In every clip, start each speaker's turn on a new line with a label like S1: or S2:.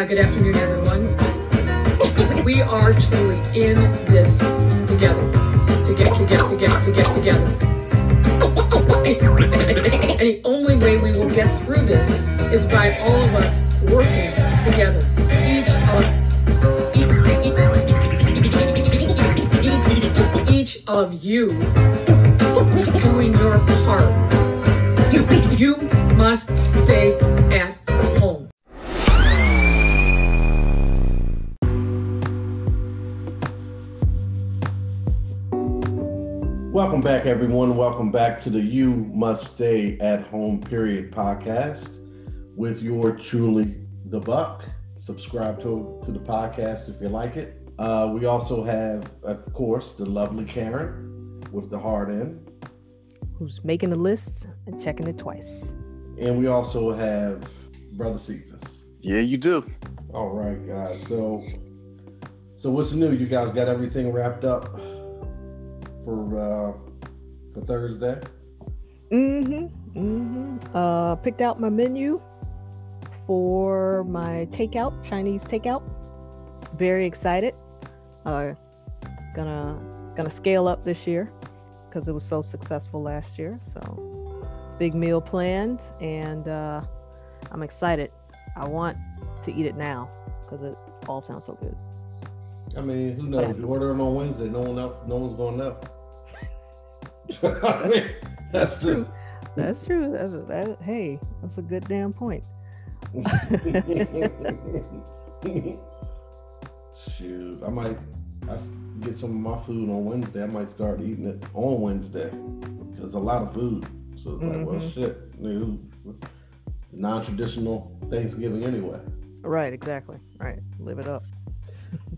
S1: Uh, good afternoon, everyone. We are truly in this together. to Together, together, together, together, together. And the only way we will get through this is by all of us working together. Each of each of you
S2: everyone. Welcome back to the You Must Stay at Home Period podcast with your truly the Buck. Subscribe to, to the podcast if you like it. Uh, we also have, of course, the lovely Karen with the hard end.
S3: Who's making the list and checking it twice.
S2: And we also have Brother Cephas.
S4: Yeah, you do.
S2: All right, guys. So, so what's new? You guys got everything wrapped up for uh, for Thursday?
S3: Mm-hmm. Mm-hmm. Uh, picked out my menu for my takeout, Chinese takeout. Very excited. Uh, gonna gonna scale up this year because it was so successful last year. So big meal planned, and uh, I'm excited. I want to eat it now because it all sounds so good.
S2: I mean, who knows? You order them on Wednesday, no one else, no one's gonna know. I mean, that's
S3: true. That's true. That's a, that. Hey, that's a good damn point.
S2: Shoot, I might. I get some of my food on Wednesday. I might start eating it on Wednesday because a lot of food. So it's mm-hmm. like, well, mm-hmm. shit, dude, non-traditional Thanksgiving anyway.
S3: Right. Exactly. Right. Live it up.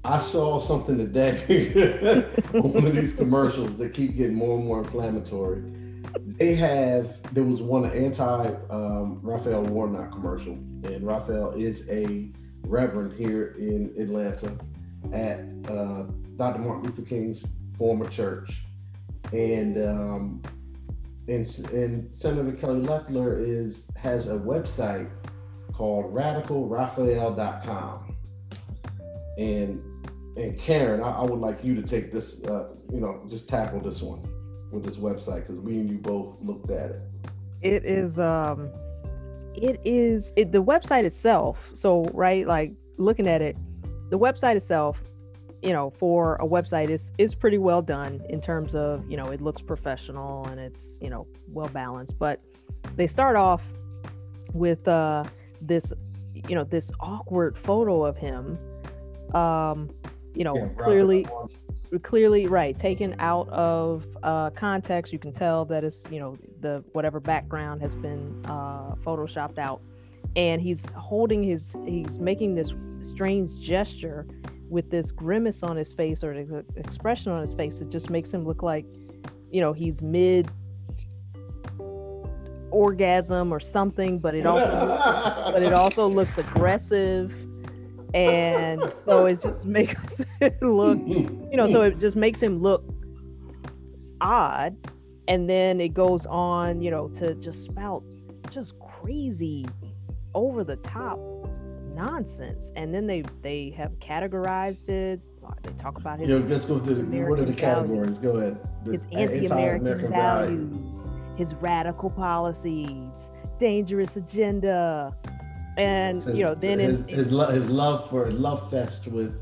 S2: I saw something today, on one of these commercials that keep getting more and more inflammatory. They have, there was one anti um, Raphael Warnock commercial, and Raphael is a reverend here in Atlanta at uh, Dr. Martin Luther King's former church. And, um, and, and Senator Kelly Loeffler is has a website called radicalraphael.com and and Karen, I, I, would like you to take this, uh, you know, just tackle this one with this website because we and you both looked at it.
S3: It is, um, it is it, the website itself. So right, like looking at it, the website itself, you know, for a website is is pretty well done in terms of you know it looks professional and it's you know well balanced. But they start off with uh, this, you know, this awkward photo of him um, you know, yeah, clearly, clearly, right, taken out of uh, context. You can tell that it's, you know, the whatever background has been uh, photoshopped out, and he's holding his, he's making this strange gesture with this grimace on his face or the expression on his face. that just makes him look like, you know, he's mid orgasm or something, but it also, but it also looks aggressive and so it just makes it look you know so it just makes him look odd. And then it goes on you know to just spout just crazy over the top nonsense. And then they they have categorized it. They talk about his
S2: Yo, let's go through the, what are the categories? Go ahead.
S3: The his anti-american, anti-American values, values. His radical policies. Dangerous agenda and you know then
S2: his,
S3: in,
S2: his, lo- his love for love fest with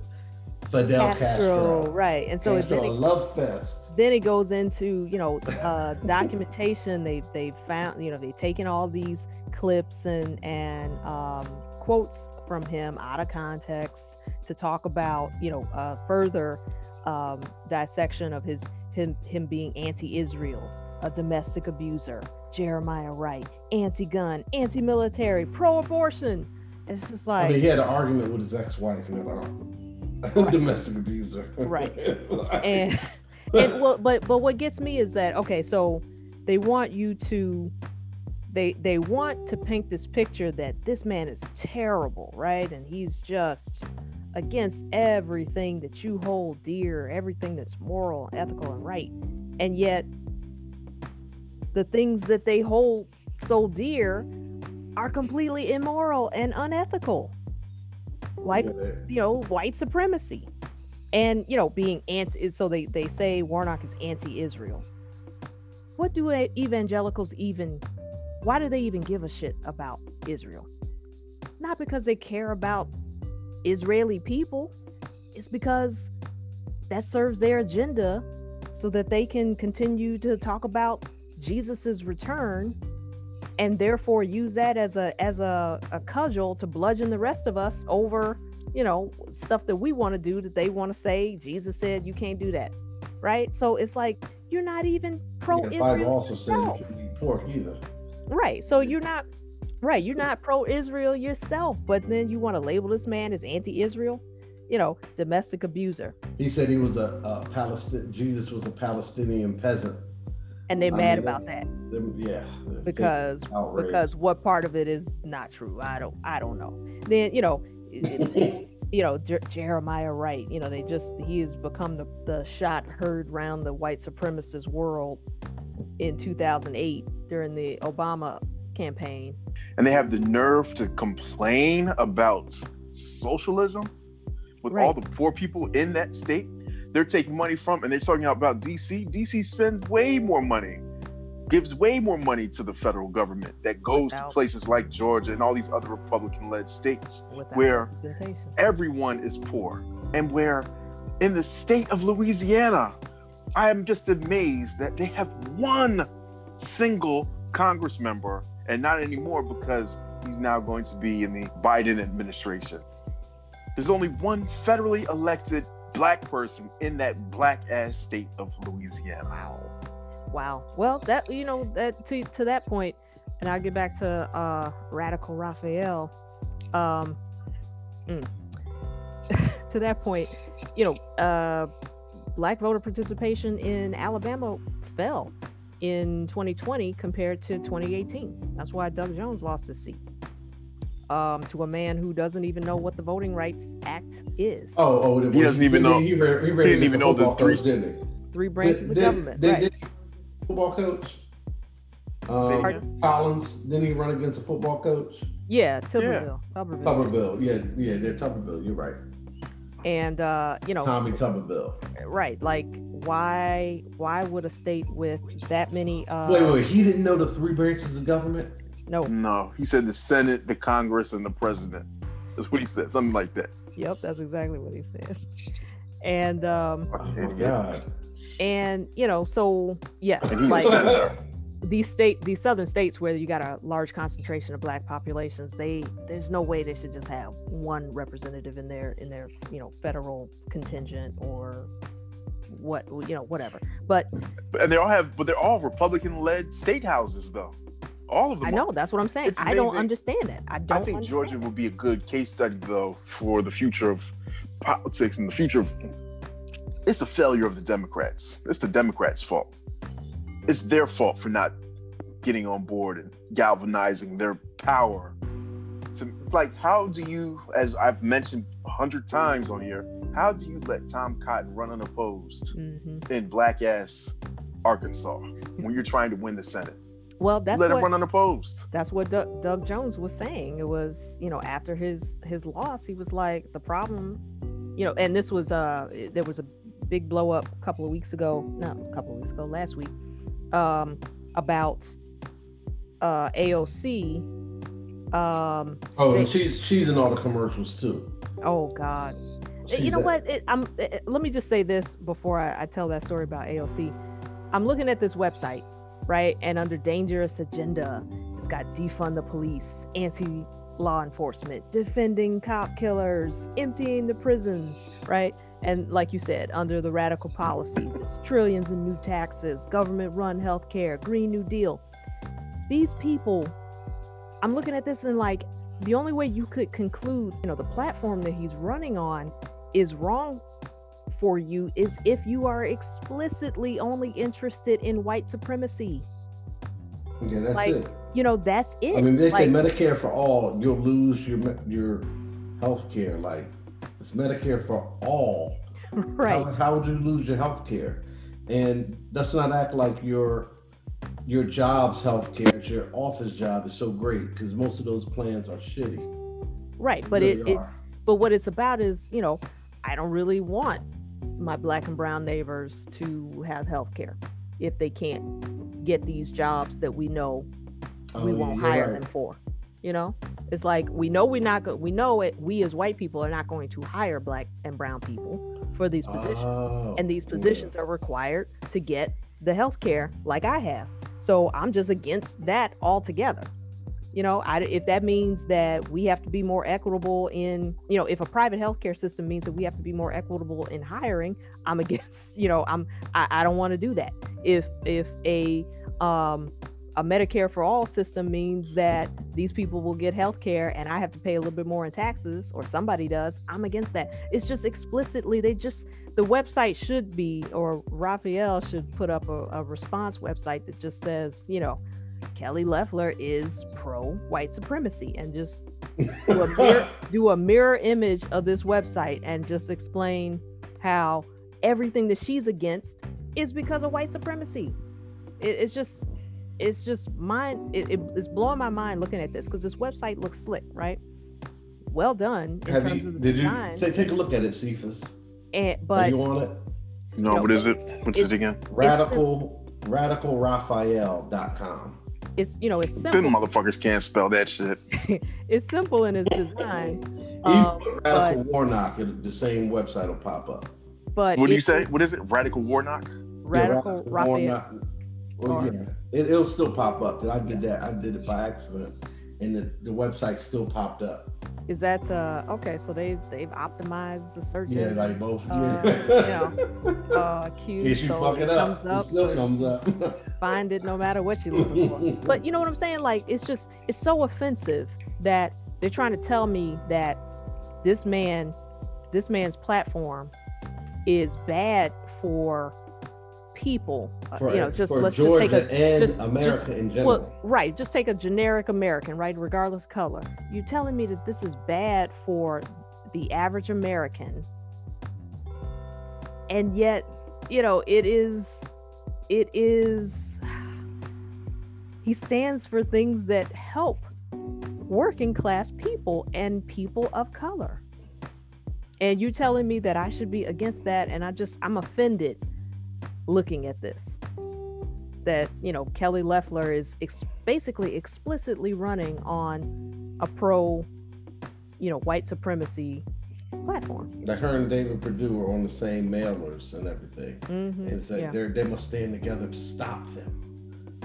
S2: Fidel Castro, Castro.
S3: right? And so
S2: Castro,
S3: then it,
S2: love fest.
S3: Then it goes into you know uh, documentation. They they found you know they've taken all these clips and and um, quotes from him out of context to talk about you know uh, further um, dissection of his him him being anti-Israel, a domestic abuser, Jeremiah Wright, anti-gun, anti-military, mm. pro-abortion. It's just like
S2: I mean, he had an argument with his ex-wife and right. domestic abuser.
S3: Right. and and well, but but what gets me is that okay, so they want you to they they want to paint this picture that this man is terrible, right? And he's just against everything that you hold dear, everything that's moral, ethical, and right. And yet the things that they hold so dear are completely immoral and unethical. like
S2: Yeah.
S3: you know white supremacy and you know being anti so they they say warnock is anti-israel what do evangelicals even why do they even give a shit about israel not because they care about israeli people it's because that serves their agenda so that they can continue to talk about jesus's return and therefore use that as a as a, a cudgel to bludgeon the rest of us over you know stuff that we want to do that they want to say jesus said you can't do that right so it's like you're not even pro
S2: Yeah, the Bible
S3: israel
S2: also said you shouldn't eat pork either.
S3: right so you're not right you're not pro israel yourself but then you want to label this man as anti-israel you know domestic abuser
S2: He said he was a, a Palestinian. Jesus was a Palestinian peasant.
S3: And they're
S2: I
S3: mad
S2: mean,
S3: about that.
S2: Them- yeah.
S3: because because what part of it is not true? I don't i don't know. Then you know you know Jer- jeremiah wright you know they just he has become the, the shot heard round the white supremacist world in 2008 during the obama campaign.
S4: And they have the nerve to complain about socialism with all the poor people in that state they're taking money from and they're talking about dc dc spends way more money gives way more money to the federal government that goes
S3: Without-
S4: to places like georgia and all these other republican led states Where- everyone is poor and where in the state of louisiana i am just amazed that they have one single congress member and not anymore because he's now going to be in the biden administration. There's only one federally elected black person in that black ass state of louisiana
S3: Wow. Wow. Well, that you know that to to that point, and I'll get back to uh radical Raphael. Um mm. to that point, you know, uh black voter participation in Alabama fell in 2020 compared to 2018. That's why Doug Jones lost his seat. Um, to a man who doesn't even know what the Voting Rights Act is.
S2: Oh, oh,
S4: He doesn't even know-
S2: He, read, he, read
S4: he didn't even know the three-
S2: coach, didn't he?
S3: Three branches
S2: Did-
S3: of
S2: did-
S3: government.
S2: did-
S3: right.
S2: did- football coach.
S4: Say
S2: Um,
S4: again?
S2: Collins. Didn't he run against a football coach?
S3: Yeah, Tuberville. Tuberville.
S2: Tuberville. Yeah, yeah, they're Tuberville. You're right.
S3: And uh, you know,
S2: Tommy Tuberville.
S3: right like why why would a state with that many uh
S2: Wait, wait. He didn't know the three branches of government.
S3: No
S4: no he said the senate the congress and the president. That's what he said something like that.
S3: Yep that's exactly what he said. And um
S2: Oh my God.
S3: and you know so yes
S4: and he's
S3: like
S4: a senator.
S3: these state these southern states where you got a large concentration of black populations they there's no way they should just have one representative in their in their you know federal contingent or what you know whatever. But
S4: and they all have but they're all republican led state houses though all of them
S3: i
S4: are.
S3: know that's what i'm saying
S4: It's
S3: i don't understand that i don't
S4: I think
S3: understand
S4: Georgia will be a good case study, though, for the future of politics and the future of. It's a failure of the Democrats. It's the Democrats' fault. It's their fault for not getting on board and galvanizing their power. To like, how do you, as I've mentioned a hundred times on here, how do you let Tom Cotton run unopposed
S3: Mhm.
S4: in black ass Arkansas when you're trying to win the Senate?
S3: Well that's
S4: let
S3: what
S4: him run unopposed.
S3: that's what Doug, Doug Jones was saying. It was, you know, after his his loss, he was like, the problem, you know, and this was uh there was a big blow up a couple of weeks ago, no, a couple of weeks ago, last week, um, about uh AOC. Um,
S2: Oh, and she's she's in all the commercials too.
S3: oh God, you know
S2: a-
S3: what? It, I'm. It, let me just say this before I, I tell that story about AOC. I'm looking at this website, right? And under dangerous agenda, it's got defund the police, anti law enforcement, defending cop killers, emptying the prisons, right? And like you said, under the radical policies, it's trillions in new taxes, government run healthcare, Green New Deal. These people, I'm looking at this and like, the only way you could conclude, you know, the platform that he's running on is wrong for you is if you are explicitly only interested in white supremacy.
S2: Yeah, that's
S3: like,
S2: it.
S3: You know, that's it.
S2: I mean, they say Medicare for all, you'll lose your your health care. Like it's Medicare for all.
S3: right.
S2: How, how would you lose your health care? And let's not act like your your job's health care, your office job is so great because most of those plans are shitty.
S3: Right. But
S2: They
S3: it, it's but what it's about is you know i don't really want my black and brown neighbors to have health care if they can't get these jobs that we know
S2: Oh,
S3: we won't hire
S2: right.
S3: them for you know it's like we know we're not go- we know it we as white people are not going to hire black and brown people for these positions
S2: Oh,
S3: and these
S2: yeah.
S3: positions are required to get the health care like I have. So I'm just against that altogether. You know, I, if that means that we have to be more equitable in, you know, if a private healthcare system means that we have to be more equitable in hiring, I'm against. You know, I'm I, I don't want to do that. If if a um, a Medicare for all system means that these people will get health care and I have to pay a little bit more in taxes, or somebody does, I'm against that. It's just explicitly they just the website should be, or Raphael should put up a, a response website that just says, you know, Kelly Loeffler is pro white supremacy and just do a, mirror, do a mirror image of this website and just explain how everything that she's against is because of white supremacy. It, it's just, it's just mind. It, it- it's blowing my mind looking at this because this website looks slick, right? Well done in
S2: Have
S3: terms
S2: you?
S3: of the
S2: Did you
S3: design,
S2: take, take a look at it, Cephas?
S3: Eh, and
S2: Are
S3: but
S2: you on it?
S4: No,
S3: No,
S4: what is it? What's it again?
S2: Radical radicalraphael.com.
S3: it's you know it's
S4: Them
S3: simple.
S4: motherfuckers can't spell that shit.
S3: it's simple in its design.
S2: You
S3: Um,
S2: put Radical Warnock, it- the same website will pop up.
S3: but
S4: What do you say? What is it? Radical Warnock?
S2: Yeah,
S3: Radical Raphael.
S2: Warnock. Well, yeah, it, it'll still pop up. I did that. I did it by accident, and the, the website still popped up.
S3: Is that uh okay? So they they've optimized the search
S2: Yeah, like both.
S3: Uh,
S2: yeah.
S3: uh,
S2: If you
S3: so
S2: fuck it up,
S3: comes
S2: it still
S3: so
S2: comes up.
S3: find it no matter what you're looking for. But you know what I'm saying? Like it's just it's so offensive that they're trying to tell me that this man, this man's platform, is bad for people. Uh,
S2: for,
S3: you know, just let's
S2: Georgia
S3: just take a
S2: and
S3: just-
S2: America
S3: just-
S2: in general.
S3: Well, right. Just take a generic American, right? Regardless of color. You're telling me that this is bad for the average American. And yet, you know, it is, it is, he stands for things that help working class people and people of color. And you telling me that I should be against that. And I just, I'm offended looking at this that you know Kelly Loeffler is ex- basically explicitly running on a pro, you know, white supremacy platform.
S2: like her and David Perdue were on the same mailers and everything.
S3: Mm-hmm.
S2: and said
S3: yeah.
S2: they're they must stand together to stop them,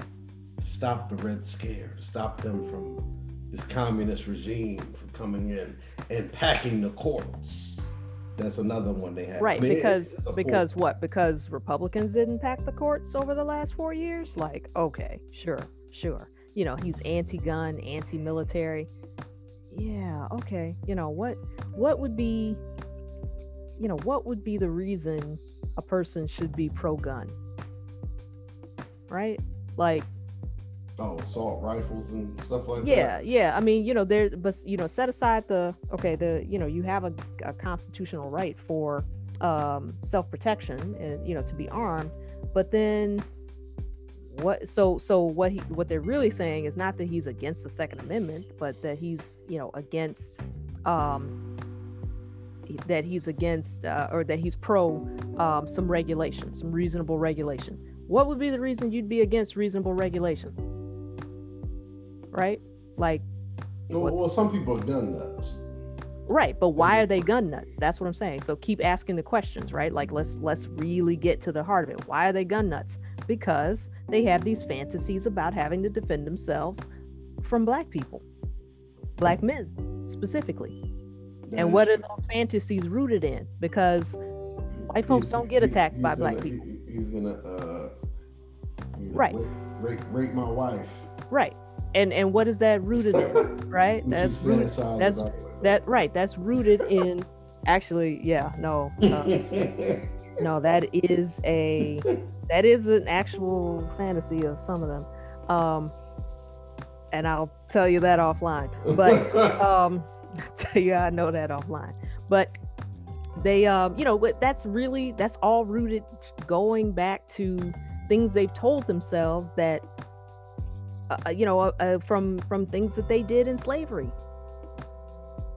S2: to stop the Red Scare, to stop them from this communist regime from coming in and packing the courts. That's another one they have.
S3: Right,
S2: I mean, it's-
S3: because because what? Because Republicans didn't pack the courts over the last four years. Like, okay, sure, sure. You know, he's anti-gun, anti-military. Yeah, okay. You know what? What would be, you know, what would be the reason a person should be pro-gun? Right? Like,
S2: oh assault rifles and stuff like
S3: yeah
S2: that.
S3: yeah yeah. i mean you know there but you know set aside the okay the you know you have a, a constitutional right for um self-protection and you know to be armed but then what so so what he what they're really saying is not that he's against the second amendment but that he's you know against um that he's against uh, or that he's pro um, some regulation some reasonable regulation what would be the reason you'd be against reasonable regulation right? Like
S2: Well, well, some people are gun nuts.
S3: right but why are they gun nuts? That's what i'm saying. So keep asking the questions right? Like let's let's really get to the heart of it. Why are they gun nuts? Because they have these fantasies about having to defend themselves from black people black men specifically.
S2: That
S3: and what are those fantasies rooted in? Because white folks
S2: He's-
S3: don't get attacked by
S2: he's
S3: black
S2: gonna-
S3: people.
S2: he- he's gonna uh, you know,
S3: Right.
S2: rape, rape, rape my wife.
S3: right and and what is that rooted in right? That's rooted that's- that right that's rooted in actually yeah no uh, no that is a that is an actual fantasy of some of them um and i'll tell you that offline but um tell you i know that offline but they um you know but that's really that's all rooted going back to things they've told themselves that uh, you know uh, uh, from from things that they did in slavery.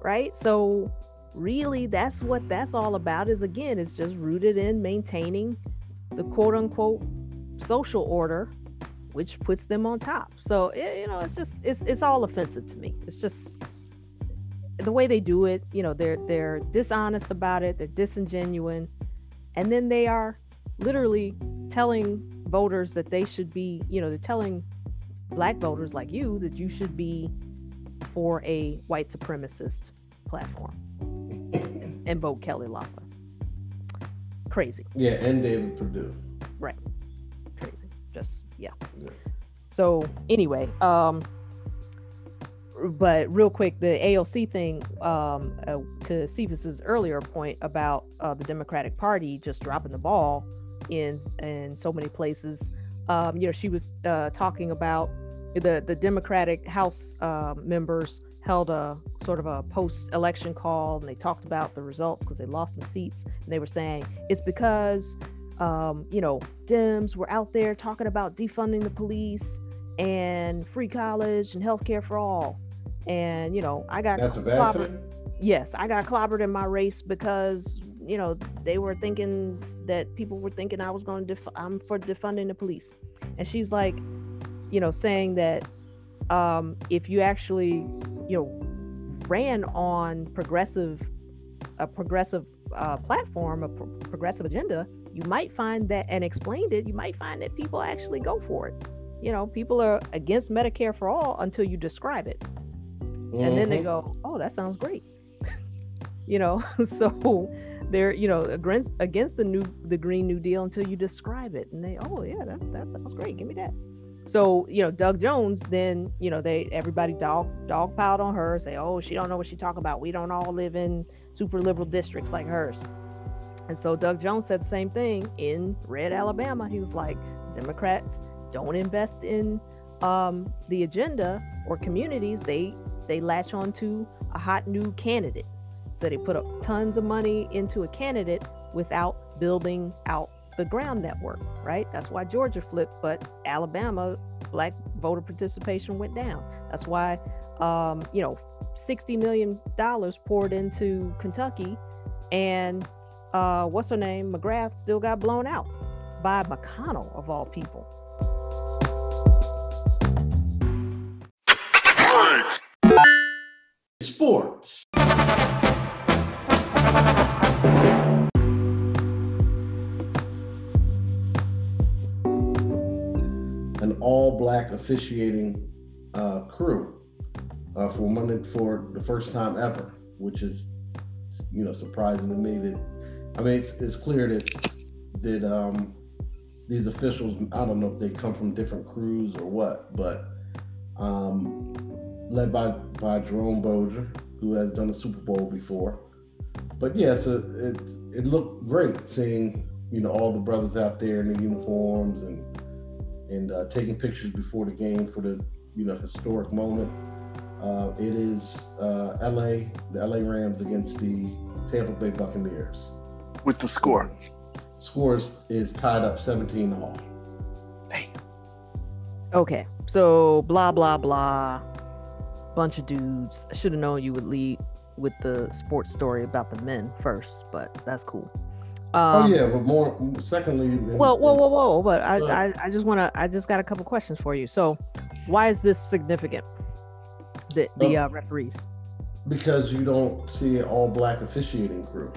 S3: Right? So really that's what that's all about is again it's just rooted in maintaining the quote unquote social order which puts them on top. So it, you know it's just it's it's all offensive to me. It's just the way they do it you know they're they're dishonest about it they're disingenuous and then they are literally telling voters that they should be you know they're telling black voters like you that you should be for a white supremacist platform and vote Kelly Loeffler. Crazy.
S2: Yeah, and David Perdue.
S3: Right. Crazy. Just yeah.
S2: Yeah.
S3: So anyway, um but real quick, the AOC thing, um, uh, to Cephas's earlier point about uh, the Democratic Party just dropping the ball in in so many places. Um, you know, she was uh, talking about the the Democratic House uh, members held a sort of a post-election call, and they talked about the results because they lost some seats, and they were saying it's because um, you know Dems were out there talking about defunding the police and free college and healthcare for all, and you know I got
S2: That's a bad
S3: clobbered-
S2: thing.
S3: yes, I got clobbered in my race because you know they were thinking that people were thinking I was going to def- I'm for defunding the police, and she's like, you know, saying that um, if you actually you know ran on progressive a progressive uh, platform, a pro- progressive agenda, you might find that and explained it, you might find that people actually go for it. You know, people are against Medicare for all until you describe it and then they
S2: Mhm.
S3: go, "Oh, that sounds great," you know. so they're you know against against the new the Green New Deal until you describe it, and they, "Oh yeah, that that sounds great. Give me that." So you know, Doug Jones, then you know they everybody dog dog piled on her, say, "Oh, she don't know what she talking about. We don't all live in super liberal districts like hers." And so Doug Jones said the same thing in red Alabama. He was like, Democrats don't invest in um, the agenda or communities. They they latch on to a hot new candidate. So they put up tons of money into a candidate without building out the ground network, right? That's why Georgia flipped, but Alabama, black voter participation went down. That's why, um, you know, $60 million poured into Kentucky and uh, what's her name? McGrath still got blown out by McConnell, of all people.
S2: Sports. An all-black officiating uh, crew uh, for Monday for the first time ever, which is, you know, surprising to me. That I mean, it's, it's clear that that um, these officials, I don't know if they come from different crews or what, but um, led by by Jerome Boger, who has done a Super Bowl before. But yeah, so it it looked great seeing you know all the brothers out there in the uniforms and and uh, taking pictures before the game for the you know historic moment. Uh, it is uh, L.A. the L.A. Rams against the Tampa Bay Buccaneers.
S4: with the score.
S2: Scores is tied up 17 all. Hey.
S3: Okay, so blah blah blah, bunch of dudes. I should have known you would lead with the sports story about the men first, but that's cool.
S2: Oh
S3: Um,
S2: yeah, but more secondly.
S3: Well, whoa, whoa, whoa! But I, I. I just want to. I just got a couple questions for you. So, why is this significant? The the
S2: Oh.
S3: uh, referees.
S2: because you don't see an all black officiating crew.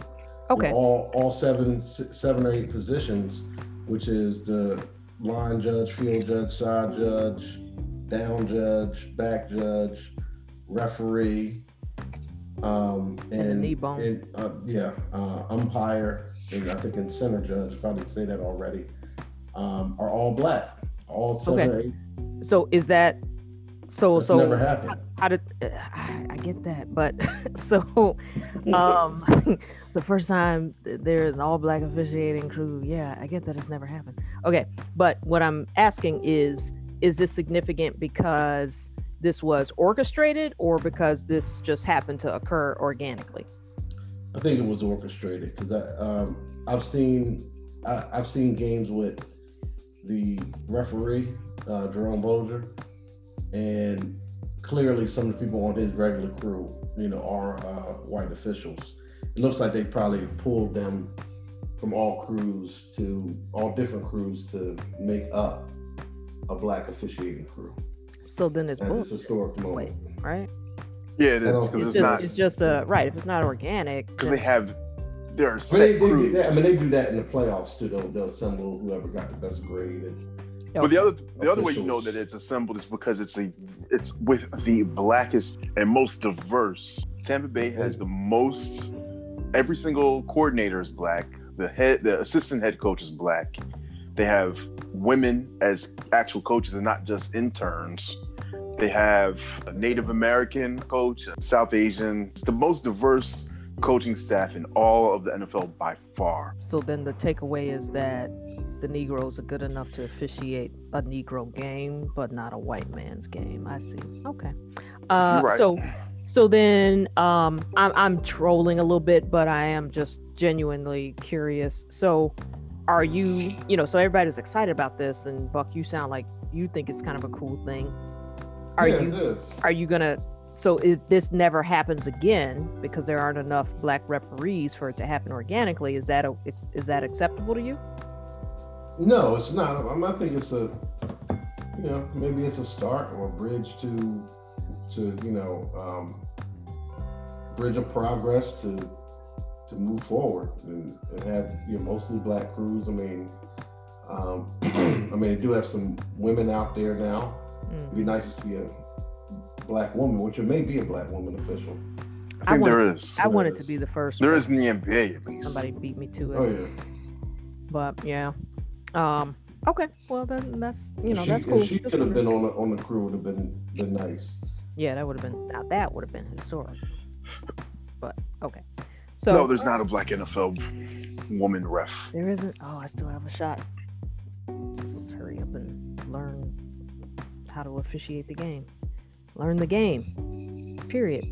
S3: Okay.
S2: All all seven seven or eight positions, which is the line judge, field judge, side judge, down judge, back judge, referee, um,
S3: And
S2: and,
S3: knee bone.
S2: and, uh, yeah, uh, umpire, and I think in center judge, if I didn't say that already, um, are all black. All seven
S3: Okay.
S2: eight.
S3: So is that so?
S2: That's
S3: so
S2: never happened.
S3: how did uh, I I get that? But so um the first time there is an all black officiating crew yeah i get that it's never happened okay but what i'm asking is is this significant because this was orchestrated or because this just happened to occur organically
S2: I think it was orchestrated because I um, I've seen I, I've seen games with the referee uh, Jerome Boger, and clearly some of the people on his regular crew, you know, are uh, white officials. it looks like they probably pulled them from all crews to all different crews to make up a black officiating crew.
S3: So then it's
S2: And it's historic moment.
S3: Wait. right?
S4: Yeah, it is because
S3: It's
S4: it's,
S3: just
S4: not
S3: it's just a right. If it's not organic,
S4: because they have there are
S2: But
S4: set
S2: they, they do that. I mean, they do that in the playoffs too. They'll, they'll assemble whoever got the best grade. And,
S4: But the other the other way you know that it's assembled is because it's a it's with the blackest and most diverse. Tampa Bay has the most. Every single coordinator is black. The head, the assistant head coach is black. They have women as actual coaches and not just interns. They have a Native American coach, South Asian. It's the most diverse coaching staff in all of the NFL by far.
S3: So then the takeaway is that the Negroes are good enough to officiate a Negro game, but not a white man's game. I see. Okay. Uh,
S4: right.
S3: So, so then um, I'm I'm trolling a little bit, but I am just genuinely curious. So, are you you know? So everybody's excited about this, and Buck, you sound like you think it's kind of a cool thing. Are
S2: yeah,
S3: you are you gonna so if this never happens again because there aren't enough black referees for it to happen organically is that a, it's, is that acceptable to you
S2: No, it's not. I think it's a, you know, maybe it's a start or a bridge to, to you know, um, bridge of progress to, to move forward and, and have you know mostly black crews. I mean, um, I mean, they do have some women out there now.
S3: Mm.
S2: It'd be nice to see a black woman, which it may be a black woman official.
S4: I
S3: I
S4: think
S3: want-
S4: there is.
S3: i want it
S2: There
S3: to be the first
S4: There
S3: one.
S4: is in the NBA at least.
S3: somebody beat me to it
S2: Oh yeah.
S3: but yeah um okay well then that's you know
S2: If
S3: that's cool
S2: If she could have been on the on the crew, would have been been nice.
S3: yeah that would have been now that would have been historic but okay so
S4: no, there's not a black NFL woman ref.
S3: there isn't oh i still have a shot how to officiate the game learn the game period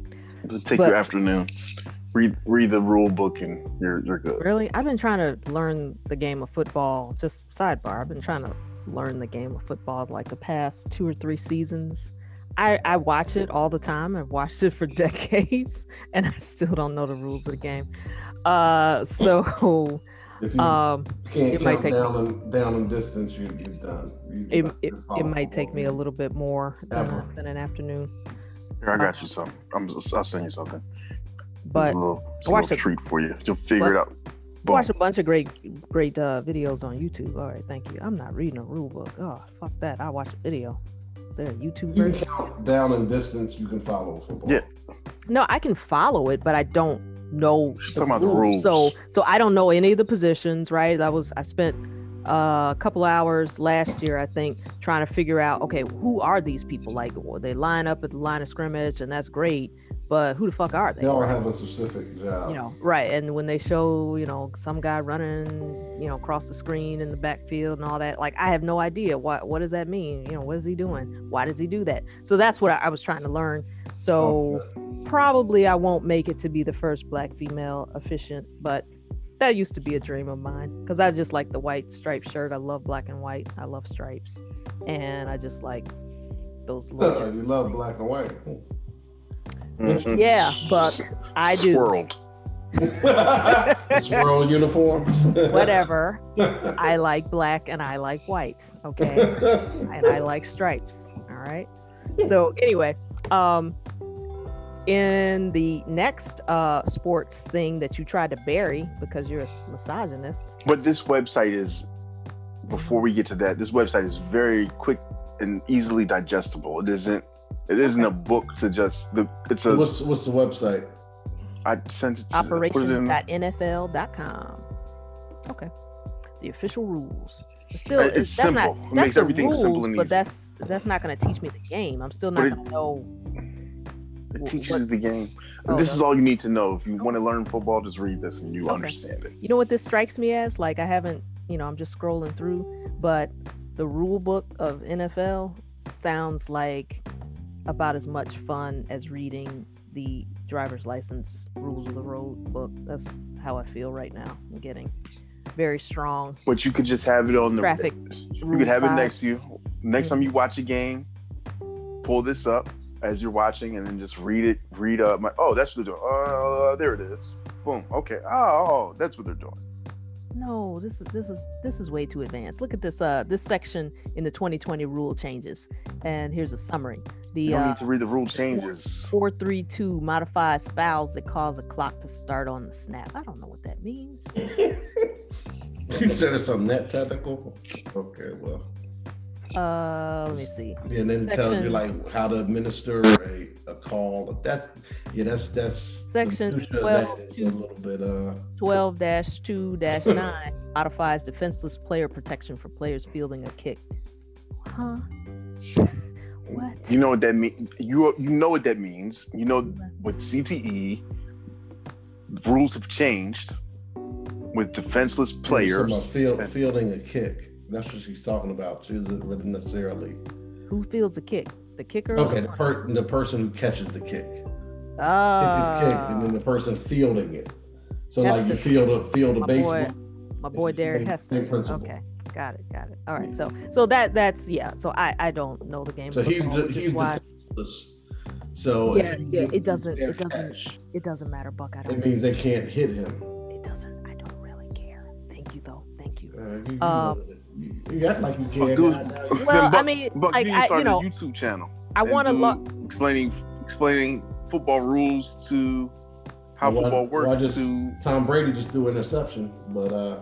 S4: Just take
S3: But-
S4: your afternoon. Read read the rule book and you're you're good.
S3: Really? I've been trying to learn the game of football. Just sidebar. I've been trying to learn the game of football like the past two or three seasons. I, I watch it all the time. I've watched it for decades and I still don't know the rules of the game. Uh so
S2: If you
S3: um
S2: can't
S3: it might take-
S2: down and down in distance, you, you're done. You,
S3: it,
S2: you're
S3: it, it might take me a little bit more than, a, than an afternoon.
S4: Here, I got you some. I'm I'll send you something. It's
S3: But
S4: a little, it's a little
S3: it.
S4: treat for you. You'll figure it out.
S3: I
S4: Boom.
S3: watched a bunch of great great uh, videos on YouTube. All right, thank you. I'm not reading a rule book. Oh, fuck that. I watched a video. Is there a YouTube
S2: You count down in distance, you can follow football.
S4: Yeah.
S3: No, I can follow it, but I don't know
S4: She's about the rules.
S3: So, so I don't know any of the positions. Right? That was I spent uh, a couple hours last year, I think, trying to figure out. Okay, who are these people? Like, well, they line up at the line of scrimmage, and that's great. But who the fuck are they?
S2: They all
S3: right?
S2: have a specific job.
S3: you know, right? And when they show, you know, some guy running, you know, across the screen in the backfield and all that, like I have no idea what what does that mean? You know, what is he doing? Why does he do that? So that's what I, I was trying to learn. So probably I won't make it to be the first black female efficient, but that used to be a dream of mine because I just like the white striped shirt. I love black and white. I love stripes, and I just like those little.
S2: you love black and white.
S4: Mhm.
S3: Yeah, but I do.
S4: Swirled.
S2: Swirl uniforms.
S3: Whatever. I like black and I like white. Okay. and I like stripes. All right. So anyway, um, in the next uh sports thing that you tried to bury because you're a misogynist.
S4: But this website is, before we get to that, this website is very quick and easily digestible. It isn't. It isn't a book to just the. It's a.
S2: what's what's the website?
S4: I sent it. To, I put it in-
S3: Operations.nfl.com. Okay. The official rules. It's still
S4: It's
S3: it's, that's
S4: simple.
S3: not
S4: It makes everything
S3: rules,
S4: simple and
S3: but that's that's not going to teach me the game. I'm still not going to know.
S4: It
S3: Wh-
S4: teaches
S3: what-
S4: you the game.
S3: Oh,
S4: this
S3: does
S4: is all you need to know. If you oh. want to learn football, just read this and you
S3: Okay.
S4: understand it.
S3: You know what this strikes me as? Like I haven't, you know, I'm just scrolling through, but the rule book of NFL sounds like about as much fun as reading the driver's license rules of the road book. That's how I feel right now. I'm getting very strong
S4: But you could just have it on the.
S3: traffic.
S4: You could have it next to you. Next
S3: Mm.
S4: time you watch a game, pull this up as you're watching, and then just read it. Read up. My, oh, that's what they're doing. Uh, there it is. Boom. Okay. Oh, oh, that's what they're doing.
S3: No, this is this is this is way too advanced. Look at this uh this section in the 2020 rule changes, and here's a summary. The
S4: You don't
S3: uh,
S4: need to read the rule changes.
S3: 432 modifies fouls that cause the clock to start on the snap. I don't know what that means.
S2: you said it's something that technical. Okay, well,
S3: Uh, let me see.
S2: Yeah, and then it tells you like how to administer a, a call. That's yeah, that's that's
S3: Section
S2: minutia of that
S3: 12,
S2: is a little bit uh
S3: 12-2-9 modifies defenseless player protection for players fielding a kick. Huh? What?
S4: You know what that means. You you know what that means. You know with CTE, rules have changed with defenseless players.
S2: field, fielding a kick. That's what she's talking about. She isn't necessarily.
S3: Who fields the kick? The kicker?
S2: Okay, the, per, the person who catches the kick. Kick
S3: Ah,
S2: is kick, and then the person fielding it. So
S3: That's
S2: like you
S3: the-
S2: field a field a
S3: my
S2: baseball.
S3: boy, my boy
S2: Devin
S3: Hester. Okay, got it, got it. All right, so so that that's yeah. So I I don't know the game.
S2: So he's the, he's
S3: why
S2: defenseless. So
S3: Yeah, yeah, it doesn't- it doesn't-
S2: catch,
S3: it doesn't matter, Buck. I
S2: It
S3: don't.
S2: It means they can't hit him.
S3: It doesn't. I don't really care. Thank you though. Thank you.
S2: Uh, you,
S3: Um,
S2: you, you act like you
S4: Oh,
S2: care.
S4: dude.
S2: now, now you-
S3: Well, I mean,
S4: Buck,
S3: like
S4: you
S3: I, you
S4: started
S3: know,
S4: a YouTube channel.
S3: I want to
S4: do-
S3: look.
S4: explaining explaining football rules to how
S2: Well, I-
S4: football
S2: well, I
S4: works
S2: just-
S4: to
S2: Tom Brady just threw an interception, but uh,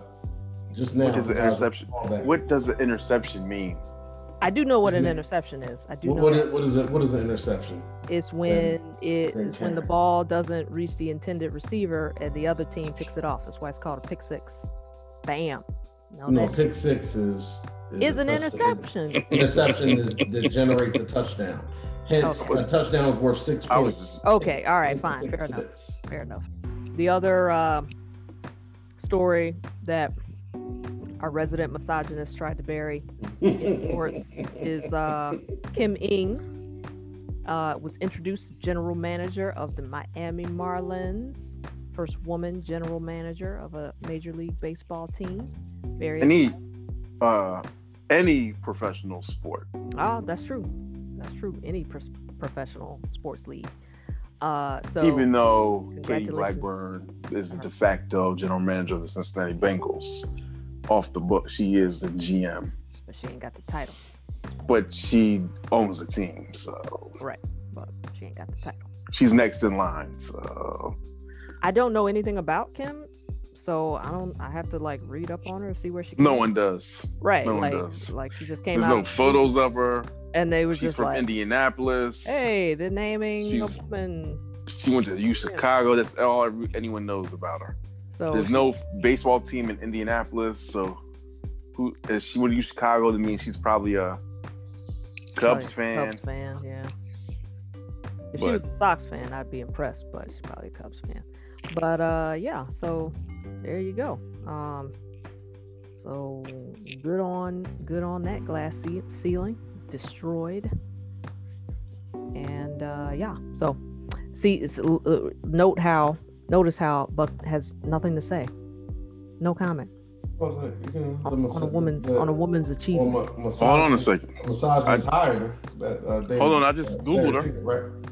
S2: just now.
S4: what does an interception what does an interception mean?
S3: I do know what an interception is. I do
S2: What,
S3: know
S2: what,
S3: that.
S2: is, what is it? What is an interception?
S3: it's when it
S2: then
S3: when the ball doesn't reach the intended receiver and the other team picks it off. That's why it's called a pick six. Bam. No,
S2: No, pick six is
S3: is
S2: a
S3: an interception.
S2: Interception is, that generates a touchdown. Hence,
S3: Okay.
S2: a touchdown is worth six
S4: I was
S2: points.
S4: just
S3: Okay, all right, fine,
S2: Pick
S3: fair enough. Fair enough. The other uh, story that our resident misogynist tried to bury in sports is uh, Kim Ng uh, was introduced as general manager of the Miami Marlins, first woman general manager of a major league baseball team. Very
S4: any uh any professional sport.
S3: Oh, that's true. That's true. Any professional sports league. Uh, so
S4: Even though Katie. Blackburn is the de facto general manager of the Cincinnati Bengals, off the book, she is the GM,
S3: but she ain't got the title.
S4: but she owns the team, so
S3: Right. But she ain't got the title.
S4: she's next in line. So
S3: I don't know anything about Kim, so I don't. I have to like read up on her, see where she.
S4: no one does.
S3: Right.
S4: no one
S3: like,
S4: does.
S3: like she just came
S4: There's
S3: out, There's
S4: no photos of her.
S3: and they were
S4: She's
S3: just
S4: from
S3: like,
S4: Indianapolis.
S3: "Hey, they're naming
S4: She's-
S3: woman."
S4: She went to U Chicago. That's all anyone knows about her.
S3: So
S4: There's no baseball team in Indianapolis, so who is she went to U Chicago? That means she's probably a Cubs
S3: a
S4: fan.
S3: Cubs fan, yeah. If she was a Sox fan, I'd be impressed, but she's probably a Cubs fan. But uh, yeah. So there you go. Um, so good on good on that glass ce- ceiling destroyed. And uh, yeah. So see, it's, uh, note how notice how Buck has nothing to say. No comment
S2: Well, the- you know,
S3: on, on a woman's
S2: the-
S3: on a woman's
S2: well,
S3: achievement.
S2: ma-
S4: Hold on a
S2: misogynist-
S4: second.
S2: Misogynist hired her. That, uh, David-
S4: Hold on, I just
S2: uh,
S4: Googled
S2: Derek
S4: her.
S2: Right?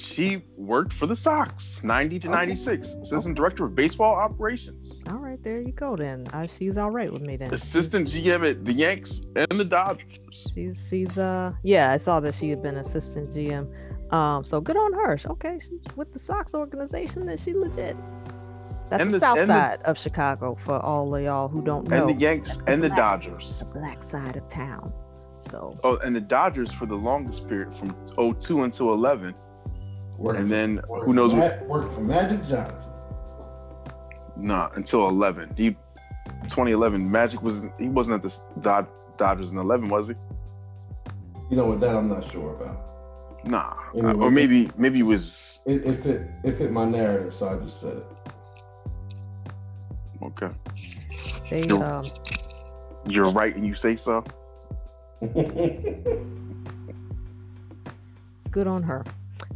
S4: She worked for the Sox, 90 to
S3: Okay.
S4: 96. Assistant director of baseball operations.
S3: All right, there you go. Then uh, she's all right with me then.
S4: Assistant GM at the Yanks and the Dodgers.
S3: She's she's uh yeah, I saw that she had been assistant GM. Um, so good on her. Okay, she's with the Sox organization and she legit. That's
S4: And
S3: the,
S4: the-
S3: south
S4: and the-
S3: side of Chicago for all of y'all who don't know.
S4: And the Yanks
S3: the
S4: and the Dodgers.
S3: the black side of town. So
S4: Oh, and the Dodgers for the longest period from 02 until 11.
S2: Worked
S4: And
S2: for-
S4: then
S2: worked
S4: who knows
S2: for
S4: what?
S2: Ma- worked for Magic Johnson.
S4: Nah, until 11. He 2011 Magic was he wasn't at the Dod- Dodgers in 11, was he?
S2: You know what? That I'm not sure about.
S4: Nah.
S2: Anyway.
S4: or maybe maybe it was
S2: It, it fit it fit my narrative, so I just said it.
S4: okay.
S3: they
S4: Nope.
S3: um
S4: You're right and you say so.
S3: good on her.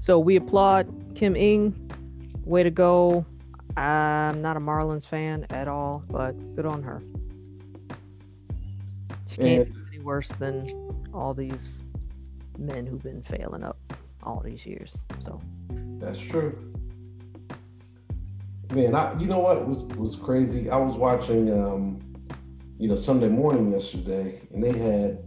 S3: So we applaud Kim Ng. Way to go. I'm not a Marlins fan at all, but good on her. She can't do any worse than all these men who've been failing up all these years. So
S2: That's true. Man, I you know what was was crazy? I was watching um, you know, Sunday morning yesterday, and they had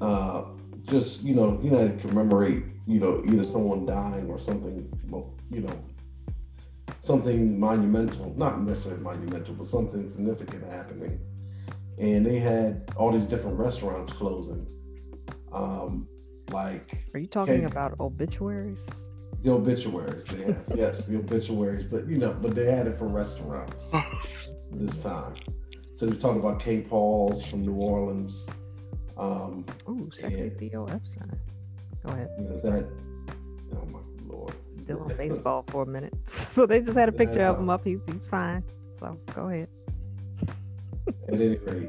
S2: uh just, you know, you know, to commemorate, you know, either someone dying or something, well, you know, something monumental, not necessarily monumental, but something significant happening. And they had all these different restaurants closing. Um, like
S3: Are you talking
S2: Okay.
S3: about obituaries?
S2: the obituaries. They have, yes, the obituaries, but you know, but they had it for restaurants this time. So they talk about K. Paul's from New Orleans. Um,
S3: Ooh, sexy
S2: Yeah.
S3: Theo Epstein. Go ahead.
S2: you know that. Oh my lord.
S3: Still on baseball for a minute. So they just had a picture of him up. He's he's fine. So go ahead.
S2: At any rate,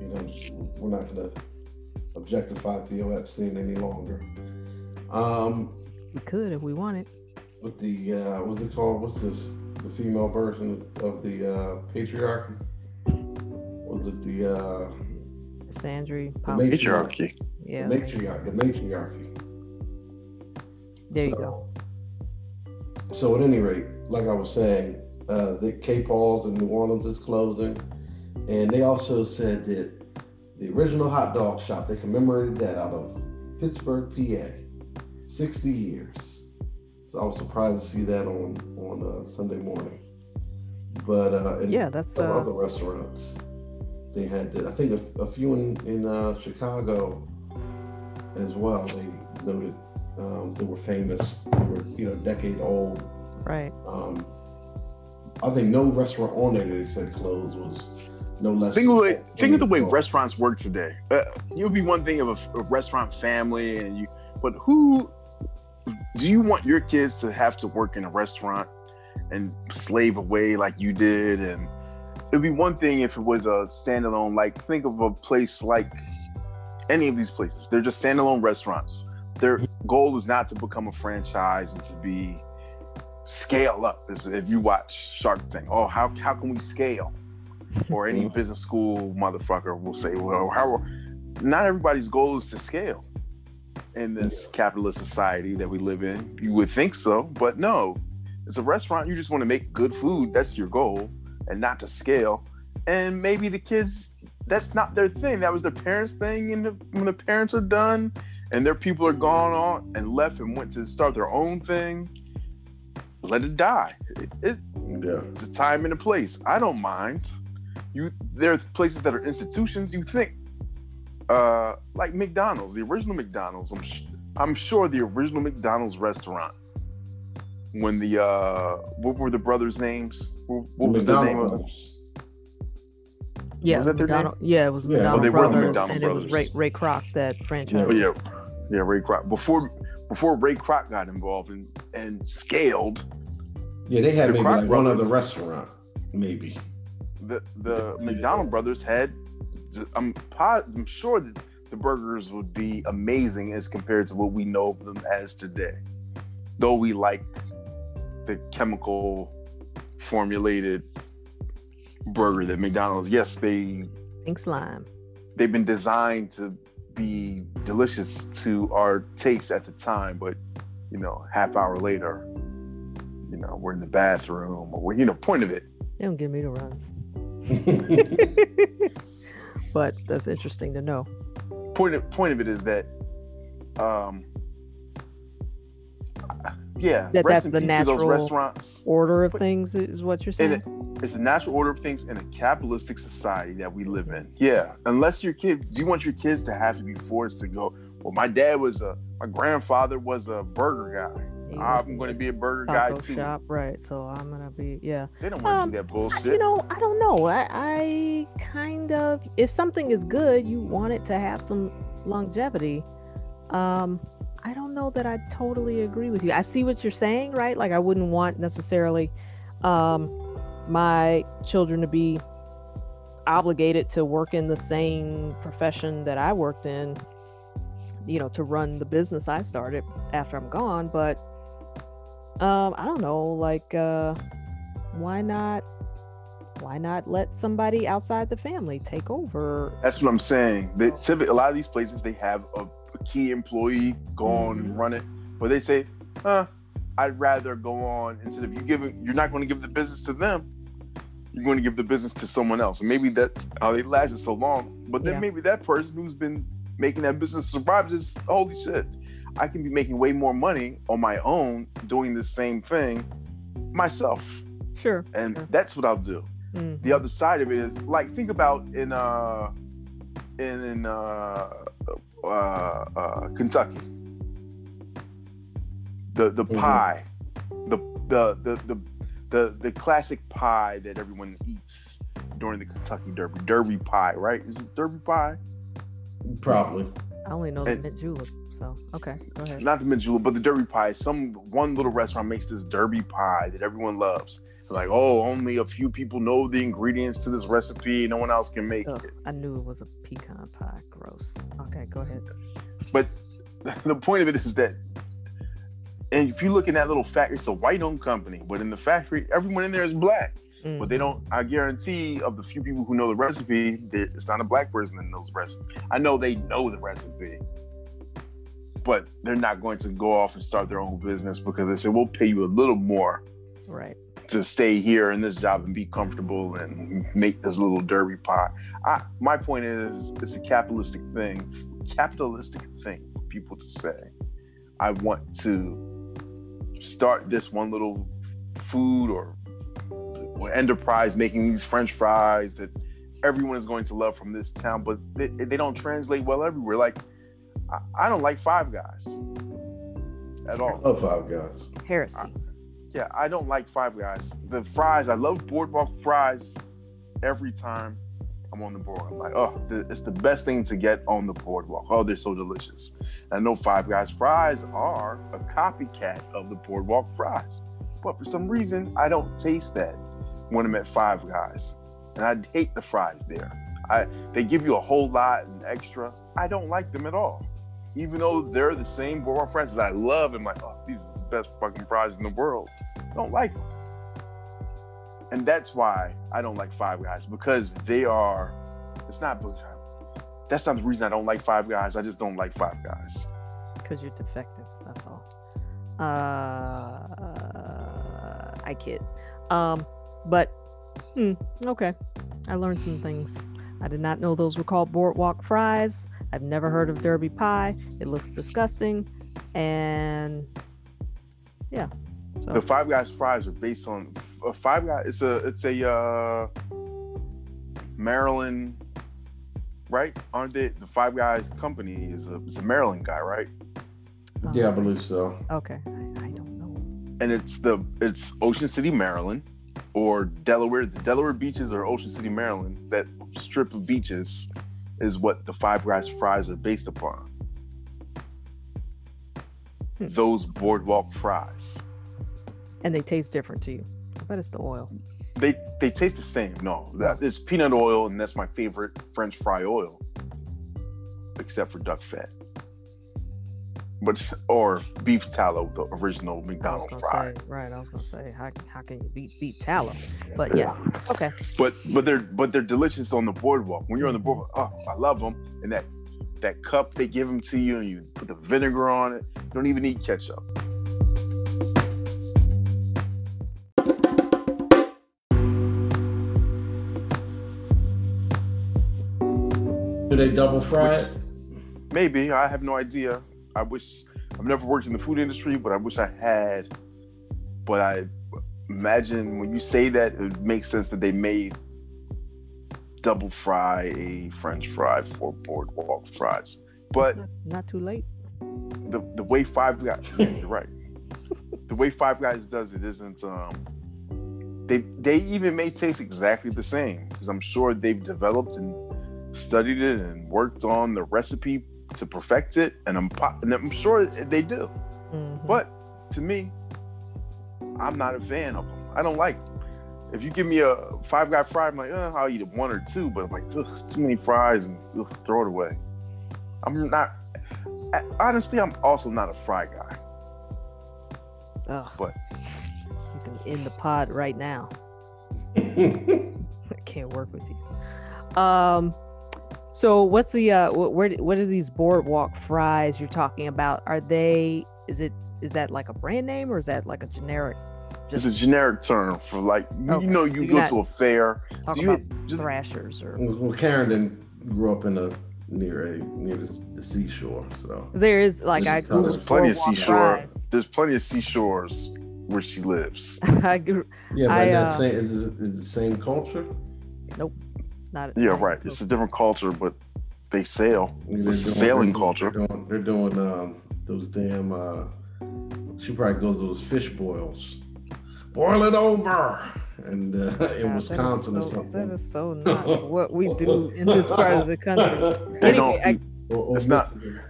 S2: you know, we're not gonna objectify Theo Epstein any longer. Um,
S3: We could if we wanted.
S2: with the uh, what's it called? What's this? The female version of the uh, patriarchy? Was it the uh,
S3: Sandry,
S2: the
S3: Pop.
S2: matriarchy?
S3: Yeah.
S2: The matriarchy. The matriarchy.
S3: There you
S2: so,
S3: go.
S2: So at any rate, like I was saying, uh, the K Paul's in New Orleans is closing, and they also said that the original hot dog shop they commemorated that out of Pittsburgh, PA, 60 years. So I was surprised to see that on on uh, Sunday morning. But uh,
S3: Yeah, that's
S2: some
S3: uh,
S2: other restaurants they had. I think a, a few in in uh, Chicago as well. They noted um, they were famous. They were you know decade old.
S3: right.
S2: Um, I think no restaurant on there that they said closed was no less.
S4: Think of the way, think of the way restaurants work today. Uh, it would be one thing of a, a restaurant family, and you, but who do you want your kids to have to work in a restaurant and slave away like you did? And it'd be one thing if it was a standalone. Like think of a place like any of these places. They're just standalone restaurants. Their goal is not to become a franchise and to be scale up. If you watch Shark Tank, oh, how how can we scale? Or any
S2: Mhm.
S4: business school motherfucker will say, well, how? Not everybody's goal is to scale in this capitalist society that we live in. You would think so, but no. It's a restaurant. You just want to make good food. That's your goal, and not to scale. And maybe the kids, that's not their thing. That was their parents' thing. And the, when the parents are done, and their people are gone on and left and went to start their own thing, let it die. It, it,
S2: Yeah.
S4: it's a time and a place. I don't mind. You there are places that are institutions. You think, uh, like McDonald's, the original McDonald's. I'm sh- I'm sure the original McDonald's restaurant. When the uh, what were the brothers' names? What, what was the name of?
S2: McDonald's.
S3: Yeah,
S4: Was that their name?
S3: Yeah, it was
S2: Yeah.
S3: McDonald
S2: Oh, they
S4: were the
S3: Brothers,
S4: McDonald
S3: and it was Ray, Ray Kroc that franchise.
S4: Oh yeah, yeah, Ray Kroc. Before before Ray Kroc got involved and and scaled,
S2: Yeah, they had
S4: The
S2: maybe
S4: Kroc
S2: like one other restaurant, maybe.
S4: the the McDonald brothers had. I'm I'm sure that the burgers would be amazing as compared to what we know of them as today. Though we like the chemical formulated burger that McDonald's, yes, they
S3: Pink slime.
S4: they've been designed to be delicious to our taste at the time, but you know, half hour later, you know, we're in the bathroom or we're, you know, point of it.
S3: They don't give me the runs. but that's interesting to know.
S4: point of, point of it is that um yeah
S3: That that's the
S4: to
S3: natural
S4: restaurants
S3: Order of
S4: But-
S3: things is what you're saying.
S4: it, it's the natural order of things in a capitalistic society that we live in yeah unless your kid do you want your kids to have to be forced to go well my dad was a my grandfather was a burger guy i'm going to be a burger guy too
S3: shop, right? So I'm gonna be yeah.
S4: they don't want to
S3: Um,
S4: do that bullshit
S3: You know, I don't know. I, I kind of, if something is good, you want it to have some longevity. Um, I don't know that I totally agree with you. I see what you're saying, right? Like I wouldn't want necessarily um, my children to be obligated to work in the same profession that I worked in, you know, to run the business I started after I'm gone. But um, I don't know, like, uh, why not? Why not let somebody outside the family take over?
S4: That's what I'm saying. They, typically, a lot of these places they have a key employee go on
S3: Mhm.
S4: and run it, but they say, "Huh, I'd rather go on instead of you giving. You're not going to give the business to them. You're going to give the business to someone else, and maybe that's how they lasted so long. But then
S3: Yeah.
S4: maybe that person who's been making that business survive is holy shit. I can be making way more money on my own doing the same thing myself,
S3: Sure.
S4: and
S3: Sure.
S4: that's what I'll do
S3: Mm.
S4: the other side of it is like think about in uh in in uh uh, uh Kentucky the the
S2: Mhm.
S4: pie the, the the the the the classic pie that everyone eats during the Kentucky Derby Derby pie right is it Derby pie
S2: Probably.
S3: I only know the
S4: and-
S3: mint julep. So okay, go ahead.
S4: not the julep but the Derby pie some one little restaurant makes this Derby pie that everyone loves like oh only a few people know the ingredients to this recipe no one else can make
S3: Ugh,
S4: it
S3: I knew it was a pecan pie. Gross. Okay, go ahead.
S4: But the point of it is that, and if you look in that little factory, it's a white-owned company, but in the factory, everyone in there is black.
S3: Mm.
S4: But they don't. I guarantee, of the few people who know the recipe, that it's not a black person that knows the recipe. I know they know the recipe, but they're not going to go off and start their own business because they say we'll pay you a little more
S3: Right.
S4: to stay here in this job and be comfortable and make this little derby pot I, my point is, it's a capitalistic thing, capitalistic thing for people to say. I want to start this one little food or, or enterprise making these French fries that everyone is going to love from this town, but they, they don't translate well everywhere. Like, I, I don't like Five Guys at all.
S2: Love Five Guys.
S3: Heresy.
S4: Yeah, I don't like Five Guys. The fries, I love Boardwalk fries every time I'm on the board. I'm like, oh, th- it's the best thing to get on the boardwalk. Oh, they're so delicious. And I know Five Guys fries are a copycat of the Boardwalk fries. But for some reason, I don't taste that when I'm at Five Guys. And I hate the fries there. I they give you a whole lot and extra. I don't like them at all. Even though they're the same boardwalk fries that I love, I'm like, oh, these are the best fucking fries in the world. I don't like them. And that's why I don't like Five Guys because they are. It's not. That's not the reason I don't like Five Guys. I just don't like Five Guys.
S3: because you're defective. That's all. Uh, I kid. Um, but hmm, okay. I learned some things. I did not know those were called boardwalk fries. I've never heard of Derby pie. It looks disgusting, and yeah. So
S4: The Five Guys fries are based on uh, Five Guys. It's a it's a uh, Maryland, right? Aren't they? The Five Guys company is a it's a Maryland guy, right?
S3: um,
S2: Yeah, I believe so.
S3: Okay, I, I don't know.
S4: and it's the it's Ocean City, Maryland, or Delaware. The Delaware beaches or Ocean City, Maryland. That strip of beaches is what the Five Guys fries are based upon.
S3: Hmm.
S4: Those boardwalk fries.
S3: And they taste different to you. I bet it's the oil.
S4: They they taste the same. No, that, it's peanut oil, and that's my favorite French fry oil, except for duck fat. But or beef tallow, the original McDonald's fry.
S3: say, right. I was gonna say, how, how can you beat beat tallow? But yeah, okay.
S4: but but they're but they're delicious on the boardwalk. When you're on the boardwalk, oh, I love them. And that that cup they give them to you, and you put the vinegar on it. You don't even need ketchup.
S2: Do they double fry it?
S4: Maybe I have no idea. I wish I've never worked in the food industry, but I wish I had. But I imagine when you say that, it makes sense that they made double fry a French fry for boardwalk fries. But
S3: not, not too late.
S4: the the way Five Guys, you're right. The way Five Guys does it isn't. Um, they they even may taste exactly the same because I'm sure they've developed and studied it and worked on the recipe to perfect it, and I'm and I'm sure they do.
S3: Mhm.
S4: But to me, I'm not a fan of them. I don't like. Them. If you give me a Five Guy fry, I'm like, uh, I'll eat one or two, but I'm like, ugh, too many fries and ugh, throw it away. I'm not. Honestly, I'm also not a fry guy.
S3: Ugh,
S4: But
S3: you can end the pod right now. I can't work with you. Um, so what's the uh, wh- where what are these boardwalk fries you're talking about? Are they? Is it is that like a brand name or is that like a generic?
S4: It's a generic term for like you,
S3: Okay.
S4: you know you
S3: You're
S4: go to a fair.
S3: Talk
S4: Do you-
S3: about
S4: just-
S3: thrashers or
S2: Well, Clarendon grew up in a near a near the, the seashore, so
S3: there is like I
S2: There's
S3: googled
S4: plenty of
S3: boardwalk
S4: seashore.
S3: fries.
S4: There's plenty of seashores where she lives.
S3: I grew,
S2: yeah. But
S3: I,
S2: that
S3: uh,
S2: same is, it- is it the same culture.
S3: Not
S4: Yeah, right. It's a different culture, but they sail.
S2: They're
S4: It's a sailing
S2: they're
S4: culture.
S2: doing- They're doing um, those damn. Uh, she probably goes to those fish boils. Boil it over, and uh, in
S3: God, that is
S2: Wisconsin or something.
S3: That is so not what we do in this part of the country.
S4: They
S3: Anyway,
S4: don't.
S2: Or- or
S4: It's not-
S2: Michigan.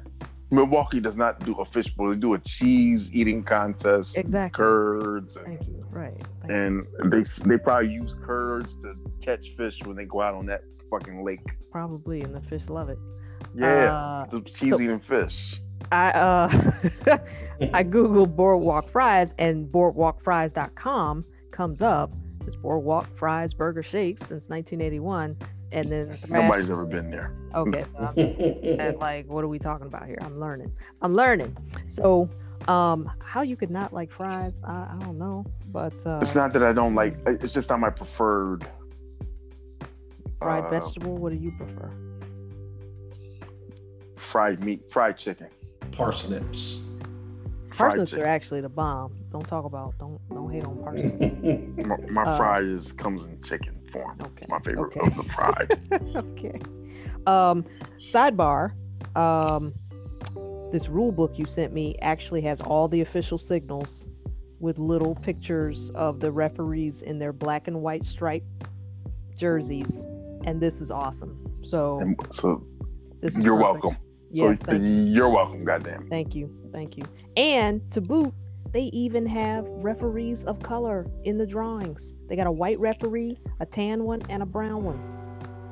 S4: Milwaukee does not do a fish boil. They do a cheese eating contest,
S3: Exactly.
S4: curds, and,
S3: Thank you. Right. Thank you.
S4: and they they probably use curds to catch fish when they go out on that fucking lake.
S3: Probably, and the fish love it.
S4: Yeah,
S3: Uh,
S4: the cheese eating fish.
S3: I uh I googled boardwalk fries and boardwalkfries.com comes up. It's boardwalk fries burger shakes since 1981, and then thrash-
S4: Nobody's ever been there.
S3: okay. So I'm just like, what are we talking about here? I'm learning. I'm learning. So, um, how you could not like fries? I, I don't know, but uh,
S4: It's not that I don't like. It's just not my preferred.
S3: fried
S4: uh,
S3: vegetable. What do you prefer?
S4: fried meat, fried chicken.
S2: Parsnips.
S3: Parsnips are actually the bomb. Don't talk about. Don't don't hate on parsnips.
S4: My, my
S3: uh,
S4: fry is comes in chicken form.
S3: Okay.
S4: My favorite
S3: Okay.
S4: of the fried.
S3: okay. Um, sidebar. Um, this rule book you sent me actually has all the official signals with little pictures of the referees in their black and white striped jerseys, and this is awesome. So
S4: And so
S3: this is
S4: you're
S3: perfect.
S4: welcome.
S3: Yes,
S4: so you're welcome. Goddamn.
S3: thank you, thank you. And to boot, they even have referees of color in the drawings. They got a white referee, a tan one, and a brown one.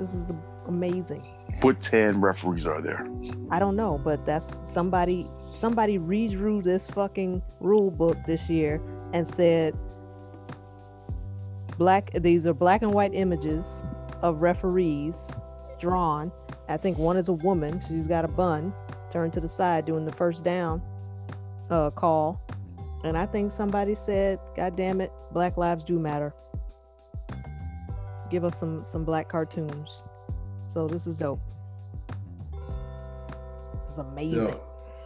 S3: This is amazing.
S4: What tan referees are there?
S3: I don't know, but that's somebody somebody redrew this fucking rule book this year and said black these are black and white images of referees drawn. I think one is a woman, she's got a bun turned to the side doing the first down uh call. And I think somebody said, God damn it, Black Lives Do Matter. Give us some some black cartoons. So this is dope. This is amazing.
S2: Yeah.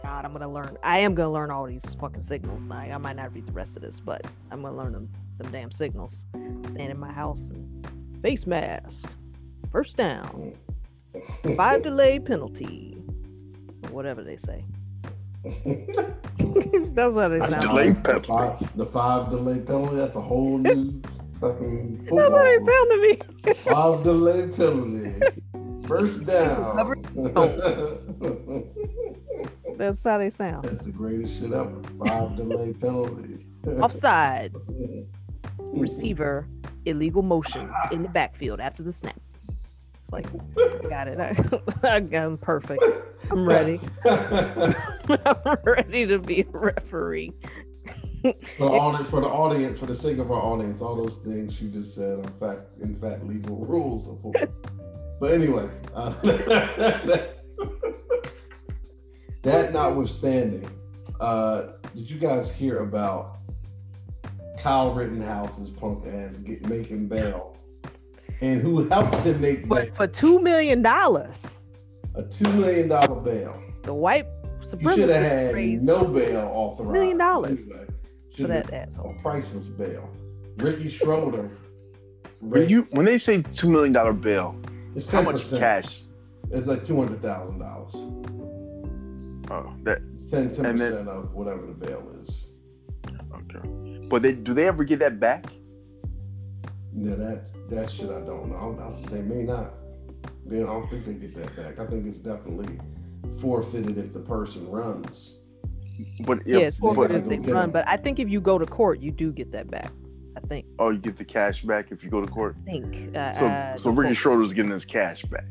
S3: God, I'm gonna learn. I am gonna learn all these fucking signals. I, I might not read the rest of this, but I'm gonna learn them, them damn signals. Stand in my house and face mask, first down, five delay penalty, or whatever they say. That's what they
S2: Five
S3: sound.
S4: delay
S3: Like.
S4: penalty.
S2: The five, the five delay penalty. That's a whole new fucking
S3: That's what
S2: football.
S3: they sound to me.
S2: Five delay penalty. First down.
S3: Cover- That's how they sound.
S2: That's the greatest shit ever. Five delay penalty.
S3: Offside, receiver, illegal motion in the backfield after the snap. Like, I got it. I, him perfect. I'm ready. I'm ready to be a referee.
S2: for, the audience, for the audience, for the sake of our audience, all those things you just said are fact, in fact, legal rules of football. but anyway, uh, that notwithstanding, uh, did you guys hear about Kyle Rittenhouse's punk ass get, making bail, and who helped him make bail?
S3: But for two million dollars,
S2: A two million dollar bail.
S3: the white
S2: You should have had
S3: raised
S2: no bail authorized.
S3: Million dollars
S2: Anyway,
S3: for
S2: should
S3: that
S2: have
S3: asshole.
S2: a priceless bail. Ricky Schroder.
S4: When you when they say two million dollar bill,
S2: it's
S4: how
S2: 10%.
S4: much cash?
S2: It's like two hundred thousand dollars.
S4: Oh, that
S2: 10
S4: And then-
S2: percent of whatever the bail is.
S4: okay. But they do they ever get that back?
S2: Yeah, that that shit I don't know. I don't know. They may not. They, I don't think they get that back. I think it's definitely forfeited if the person runs.
S4: But
S3: Yeah,
S4: yeah,
S3: it's
S2: but-
S3: forfeited if they
S2: Okay.
S3: run. But I think if you go to court, you do get that back. I think.
S4: oh, you get the cash back if you go to court.
S3: I think. Uh,
S4: So
S3: uh,
S4: so Ricky
S3: quote-
S4: Schroder's getting his cash back.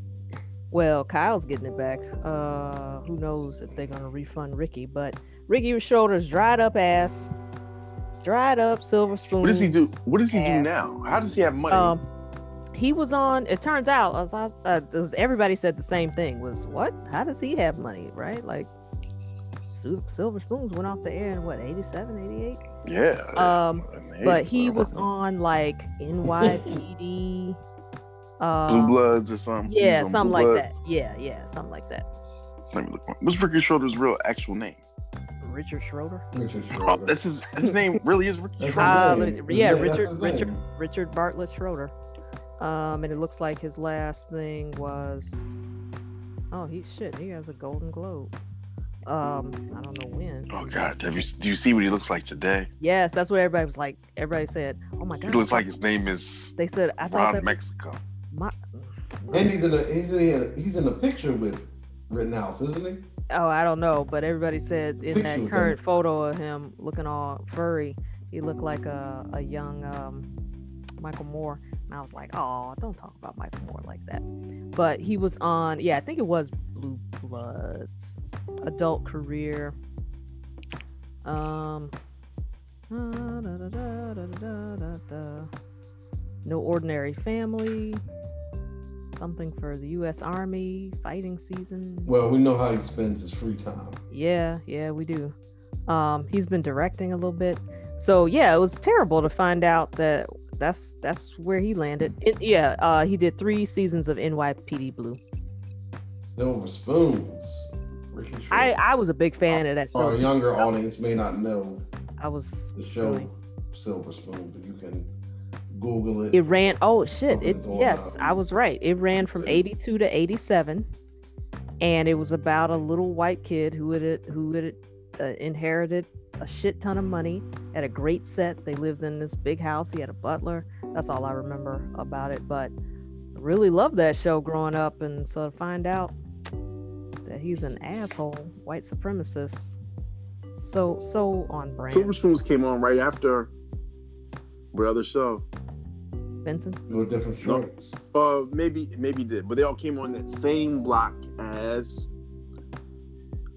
S3: Well, Kyle's getting it back. Uh, who knows if they're gonna refund Ricky? But Ricky Schroder's dried up ass, dried up silver spoon.
S4: What does he do? What does he do now? How does he have money?
S3: Um, he was on. It turns out, as I, uh, as everybody said the same thing. Was what? How does he have money? Right? Like Sil- Silver Spoons went off the air in what 87, 88?
S4: Yeah.
S3: Um,
S4: and
S3: But
S4: hey,
S3: he was on like NYPD.
S4: Blue
S3: Um,
S4: Bloods or something.
S3: Yeah, something
S4: Blue
S3: like that. Yeah, yeah, something like that.
S4: Let me look. What's Ricky Schroder's real actual name?
S3: Richard Schroder.
S2: Richard
S4: Oh,
S2: Schroder.
S4: that's his. His name really is Ricky
S2: That's his
S4: Schroder.
S3: Uh,
S2: name.
S3: but- yeah,
S2: His name- that's
S3: Richard Richard. Richard Bartlett Schroder. Um, and it looks like his last thing was, oh, he shit, he has a Golden Globe. Um, I don't know when.
S4: Oh God, have you do you see what he looks like today?
S3: Yes, that's what everybody was like. Everybody said, "Oh my God."
S4: He looks like his name is
S3: they said. I thought
S4: Ron
S3: that
S4: Mexico.
S3: my.
S2: And he's in a he's in a, he's in a picture with Rittenhouse, isn't he?
S3: Oh, I don't know, but everybody said in that current
S2: him.
S3: photo of him looking all furry, he looked like a, a young um, Michael Moore. And I was like, oh, don't talk about Michael Moore like that. But he was on, yeah, I think it was Blue Bloods, adult career. Um, no ordinary family. Something for the U.S. Army fighting season.
S2: Well, we know how he spends his free time.
S3: Yeah, yeah, we do. Um, he's been directing a little bit. So yeah, it was terrible to find out that that's that's where he landed. It, yeah, uh, he did three seasons of NYPD Blue.
S2: Silver Spoons.
S3: I I was a big fan of that
S2: Our
S3: show.
S2: younger audience may not know
S3: I was.
S2: the show
S3: Really?
S2: Silver Spoon, but you can Google it.
S3: It ran. Oh shit! It yes, I was right. It ran from '82 to '87, and it was about a little white kid who had who had uh, inherited a shit ton of money at a great set. They lived in this big house. He had a butler. That's all I remember about it. But I really loved that show growing up, and so to find out that he's an asshole, white supremacist, so so on brand.
S4: Silver Spoons came on right after what other show?
S3: Benson.
S2: No different
S4: No.
S2: shorts.
S4: Uh, maybe maybe did, but they all came on that same block as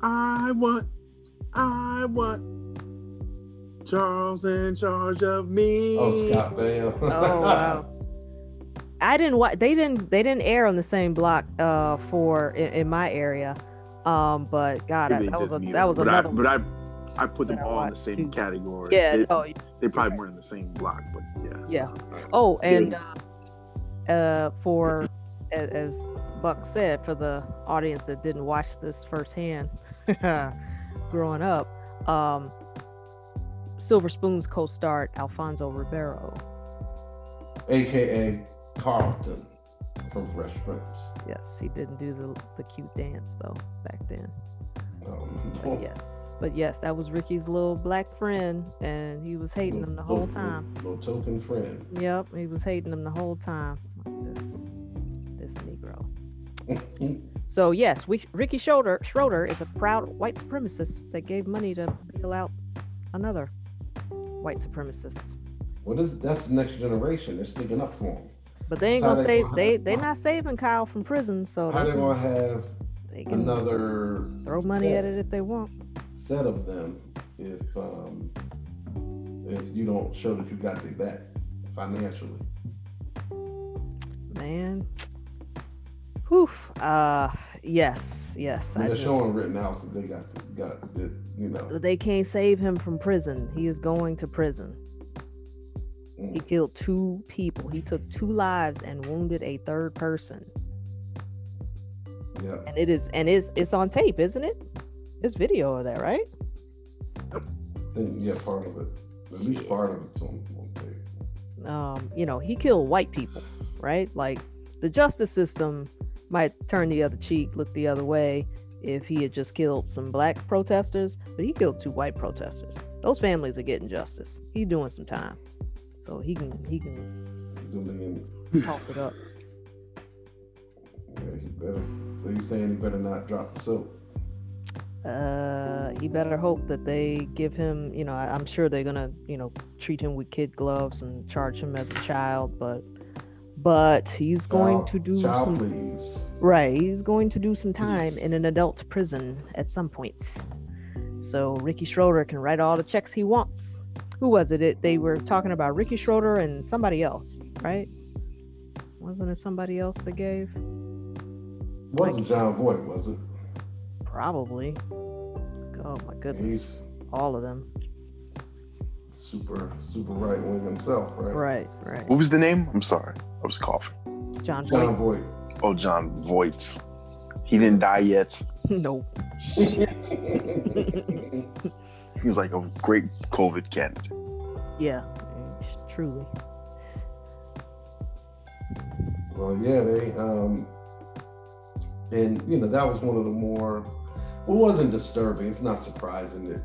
S4: I want, I want Charles in charge of me.
S2: Oh, Scott Baio.
S3: Oh wow. I didn't watch. They didn't. They didn't air on the same block uh, for in, in my area. Um, but God, I, that was a,
S4: didn't
S3: that
S4: either,
S3: was
S4: but
S3: another.
S4: I, but I, I put them all in the same
S3: too.
S4: category.
S3: yeah.
S4: They,
S3: oh,
S4: they probably weren't in the same block, but yeah.
S3: Yeah. oh, and uh, uh, for as, as Buck said, for the audience that didn't watch this firsthand, growing up, um, Silver Spoons co-starred Alfonso Ribeiro.
S2: AKA Carlton from Fresh Prince.
S3: Yes, he didn't do the the cute dance though back then.
S2: Um,
S3: But yes, but yes, that was Ricky's little black friend, and he was hating him the whole
S2: little-
S3: time.
S2: Little, little token friend.
S3: Yep, he was hating him the whole time. This, this Negro. So yes, we, Ricky Schroder, Schroder is a proud white supremacist that gave money to bail out another white supremacist.
S2: well, this that's the next generation. They're sticking up for him.
S3: But they ain't gonna
S2: they
S3: save
S2: gonna
S3: they
S2: have-
S3: they not saving Kyle from prison, so
S2: How
S3: they
S2: they gonna have
S3: they can
S2: another
S3: throw money
S2: set,
S3: at it if they want.
S2: set of them if um if you don't show that you got their back financially?
S3: Man. Whew. Uh yes, yes.
S2: I
S3: I
S2: they're showing Rittenhouse that they got got it, you know.
S3: they can't save him from prison. He is going to prison. He
S2: Mm.
S3: killed two people. He took two lives and wounded a third person.
S2: Yeah.
S3: And it is and it's it's on tape, isn't it? It's video of that, right?
S2: I think yeah, part of it. At least part of it's on, on tape.
S3: Um, you know, he killed white people, right? Like the justice system might turn the other cheek, look the other way if he had just killed some black protesters, but he killed two white protesters. Those families are getting justice. He's doing some time. So he can he can toss it up.
S2: yeah, he better. So you saying he better not drop the soap?
S3: uh he better hope that they give him you know I, i'm sure they're gonna you know treat him with kid gloves and charge him as a child but but he's going
S2: Child-
S3: to do
S2: child,
S3: some
S2: please.
S3: right he's going to do some time in an adult prison at some point so ricky schroder can write all the checks he wants who was it, it they were talking about ricky schroder and somebody else right wasn't it somebody else that gave
S2: Wasn't Jon Voight, was it?
S3: Probably. Oh my goodness.
S2: He's
S3: All of them.
S2: Super, super right wing himself, right?
S3: Right, right.
S4: What was the name? I'm sorry, I was coughing.
S3: John
S2: John
S3: Boyd.
S2: Voight.
S4: Oh, Jon Voight. He didn't die yet.
S3: nope.
S4: He was like a great COVID candidate.
S3: Yeah. Truly.
S2: Well, yeah, they um, and you know that was one of the more. It wasn't disturbing. It's not surprising that.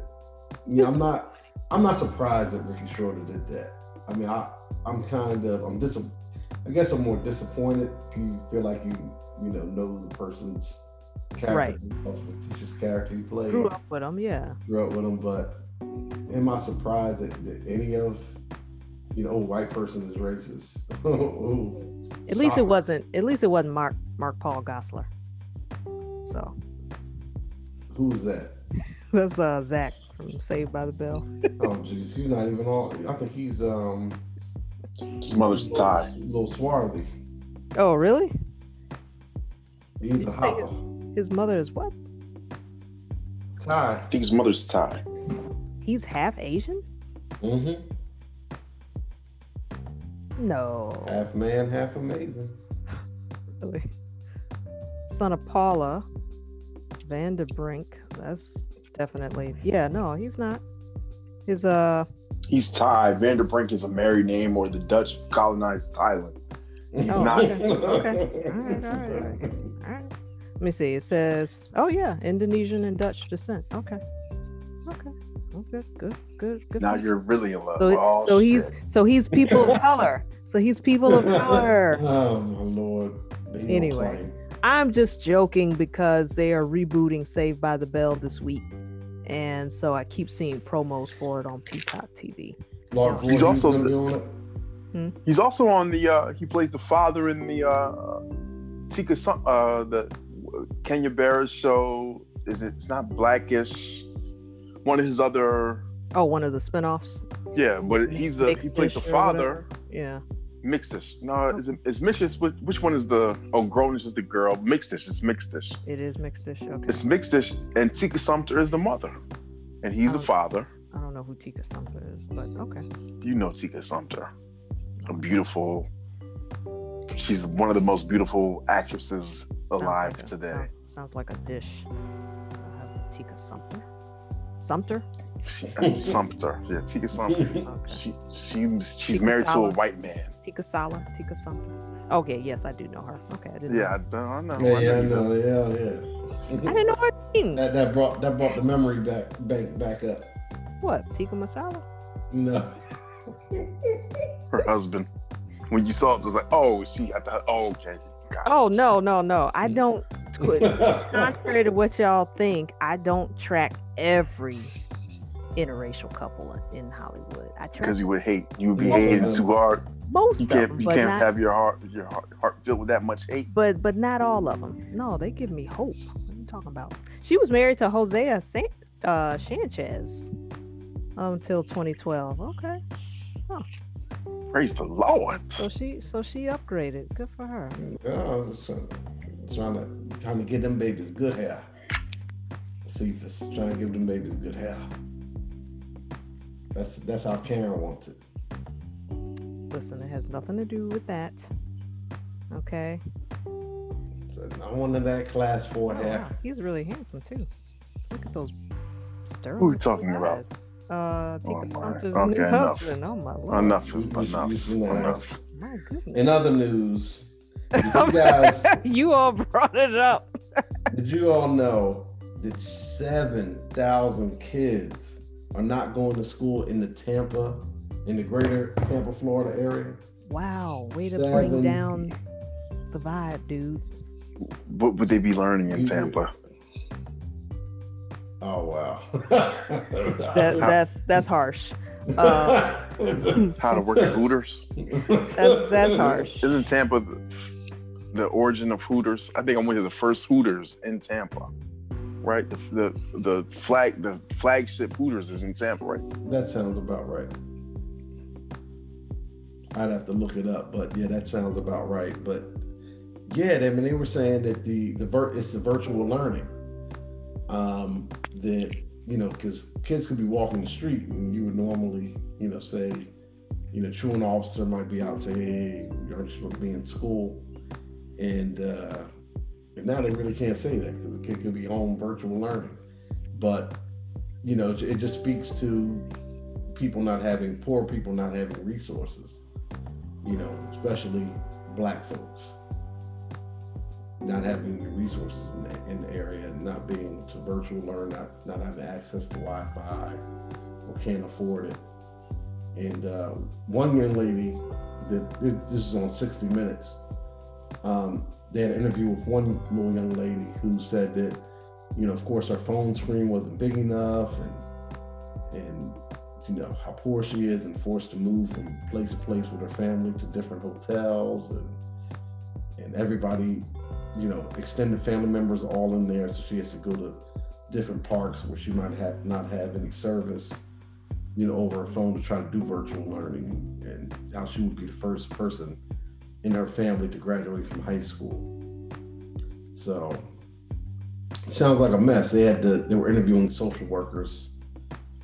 S2: You know, I'm not. I'm not surprised that Ricky Schroder did that. I mean, I I'm kind of I'm dis. I guess I'm more disappointed. You feel like you you know know the person's character,
S3: Right.
S2: fictitious character he played.
S3: Grew up with him, yeah.
S2: grew up with him, but am I surprised that, that any of you know, oh, white person is racist? Ooh,
S3: At least it wasn't at least it wasn't Mark Mark Paul Gosselaar. So
S2: Who's that?
S3: that's uh Zach from Saved by the Bell.
S2: Oh, jeez, he's not even all. I think he's um
S4: His mother's Thai.
S2: a little swarthy.
S3: Oh really?
S2: He's
S3: You
S2: a
S3: think
S2: hopper.
S3: His mother is what?
S2: Ty.
S4: I think his mother's Thai.
S3: He's half Asian?
S2: Mm-hmm.
S3: No.
S2: Half man, half amazing.
S3: Really. Son of Paula van den Brink. That's definitely yeah, no, he's not. His uh
S4: He's Thai. van den Brink is a married name, or the Dutch colonized Thailand. He's
S3: Oh,
S4: not.
S3: okay, okay. All right, all right, all right. All right. Let me see. It says, oh yeah, Indonesian and Dutch descent. Okay. Okay. Okay. Good. Good. Good.
S4: Now
S3: you.
S4: you're really in love.
S3: so,
S4: oh,
S3: so he's so he's people of color. So he's people of color.
S2: Oh my lord. He
S3: Anyway. I'm just joking because they are rebooting Saved by the Bell this week. And so I keep seeing promos for it on Peacock TV.
S2: Lord
S4: He's
S2: Voorhees
S4: also the-
S2: be on.
S4: He's also on the. uh He plays the father in the uh Tika Sun- uh the Kenya Barris show. Is it? It's not Blackish. One of his other.
S3: Oh, one of the spinoffs.
S4: Yeah, but he's the. He plays the father.
S3: Yeah.
S4: Mixedish. No, oh. is it? Is Mixish? Which, which one is the? Oh, Grownish is the girl. Mixedish. It's Mixedish.
S3: It is mixed-ish. Okay.
S4: It's Mixedish, and Tika Sumpter is the mother, and he's the father.
S3: I don't know who Tika Sumpter is, but okay.
S4: You know Tika Sumpter, a beautiful. She's one of the most beautiful actresses
S3: Sounds
S4: alive
S3: like a-
S4: today.
S3: Sounds, sounds like a dish. Tika Sumpter. Sumpter?
S4: She, Sumpter, yeah, Tika Sumpter.
S3: Okay.
S4: She she's she's
S3: Tika
S4: married to a white man.
S3: Tika Sala, Tika Sumpter. Okay, yes, I do know her. Okay, I didn't.
S4: Yeah, I,
S3: know.
S4: don't- I know.
S2: Yeah, yeah, I
S4: you know.
S2: know. Yeah,
S3: I
S2: yeah.
S3: didn't know her name.
S2: that that brought that brought the memory back bank back up.
S3: What? Tika Masala?
S2: No.
S4: Her husband. When you saw it, it was like, oh, she I thought, Oh, okay. Got
S3: Oh
S4: it.
S3: no, no, no. I mm. don't. Contrary to what y'all think, I don't track every interracial couple in- in Hollywood. I
S4: Because you would hate, you would be
S3: Most of
S4: hated
S2: them.
S4: too hard.
S3: most
S4: You
S3: of
S4: can't,
S3: them,
S4: you
S3: but
S4: can't
S3: not.
S4: have your heart, your heart, heart filled with that much hate.
S3: but but not all of them. No, they give me hope. What are you talking about? She was married to Hosea San- uh, Sanchez until 2012. Okay,
S4: Praise the Lord.
S3: so she so she upgraded. Good for her.
S2: Yeah, I was trying, trying to trying to get them babies good hair. Cephas trying to give them babies good hair. That's that's how Karen wants it.
S3: Listen, it has nothing to do with that. Okay.
S2: So I wanted that class four
S3: Oh,
S2: hair.
S3: wow. He's really handsome too. Look at those sterling.
S4: Who are we talking about?
S3: Uh, Tika
S4: Oh, my. Okay,
S3: new
S4: enough.
S3: husband. Oh my lord.
S4: Enough,
S2: You- you-
S4: enough,
S2: you- you know,
S4: enough.
S3: My goodness.
S2: In other news, you guys
S3: you all brought it up.
S2: did you all know that seven thousand kids are not going to school in the Tampa, in the greater Tampa, Florida area?
S3: Wow, way to
S2: Seven-
S3: bring down the vibe, dude.
S4: What would they be learning in Tampa?
S2: Oh wow.
S3: That, that's that's harsh. Uh,
S4: How to work at Hooters?
S3: That's that's harsh.
S4: Isn't Tampa the, the origin of Hooters? I think I went to the first Hooters in Tampa. Right, the, the the flag the flagship Hooters is in Tampa, right?
S2: That sounds about right. I'd have to look it up, but yeah, that sounds about right. But yeah, I mean, they were saying that the the vir- it's the virtual learning. Um, that you know, because kids could be walking the street and you would normally, you know, say, you know, truant officer might be out say, hey, you're just supposed to be in school. And, uh, and now they really can't say that because the kid could be home virtual learning. But, you know, it just speaks to people not having, poor people not having resources, you know, especially black folks not having the resources in the, in the area, not being able to virtual learn, not, not having access to Wi-Fi or can't afford it. And uh, one young lady, that this is on 60 Minutes, um, they had an interview with one little young lady who said that, you know, of course, her phone screen wasn't big enough, and and you know how poor she is, and forced to move from place to place with her family to different hotels, and and everybody you know, extended family members all in there, so she has to go to different parks where she might have not have any service, you know, over her phone to try to do virtual learning, and how she would be the first person in her family to graduate from high school. So it sounds like a mess. They had to, they were interviewing social workers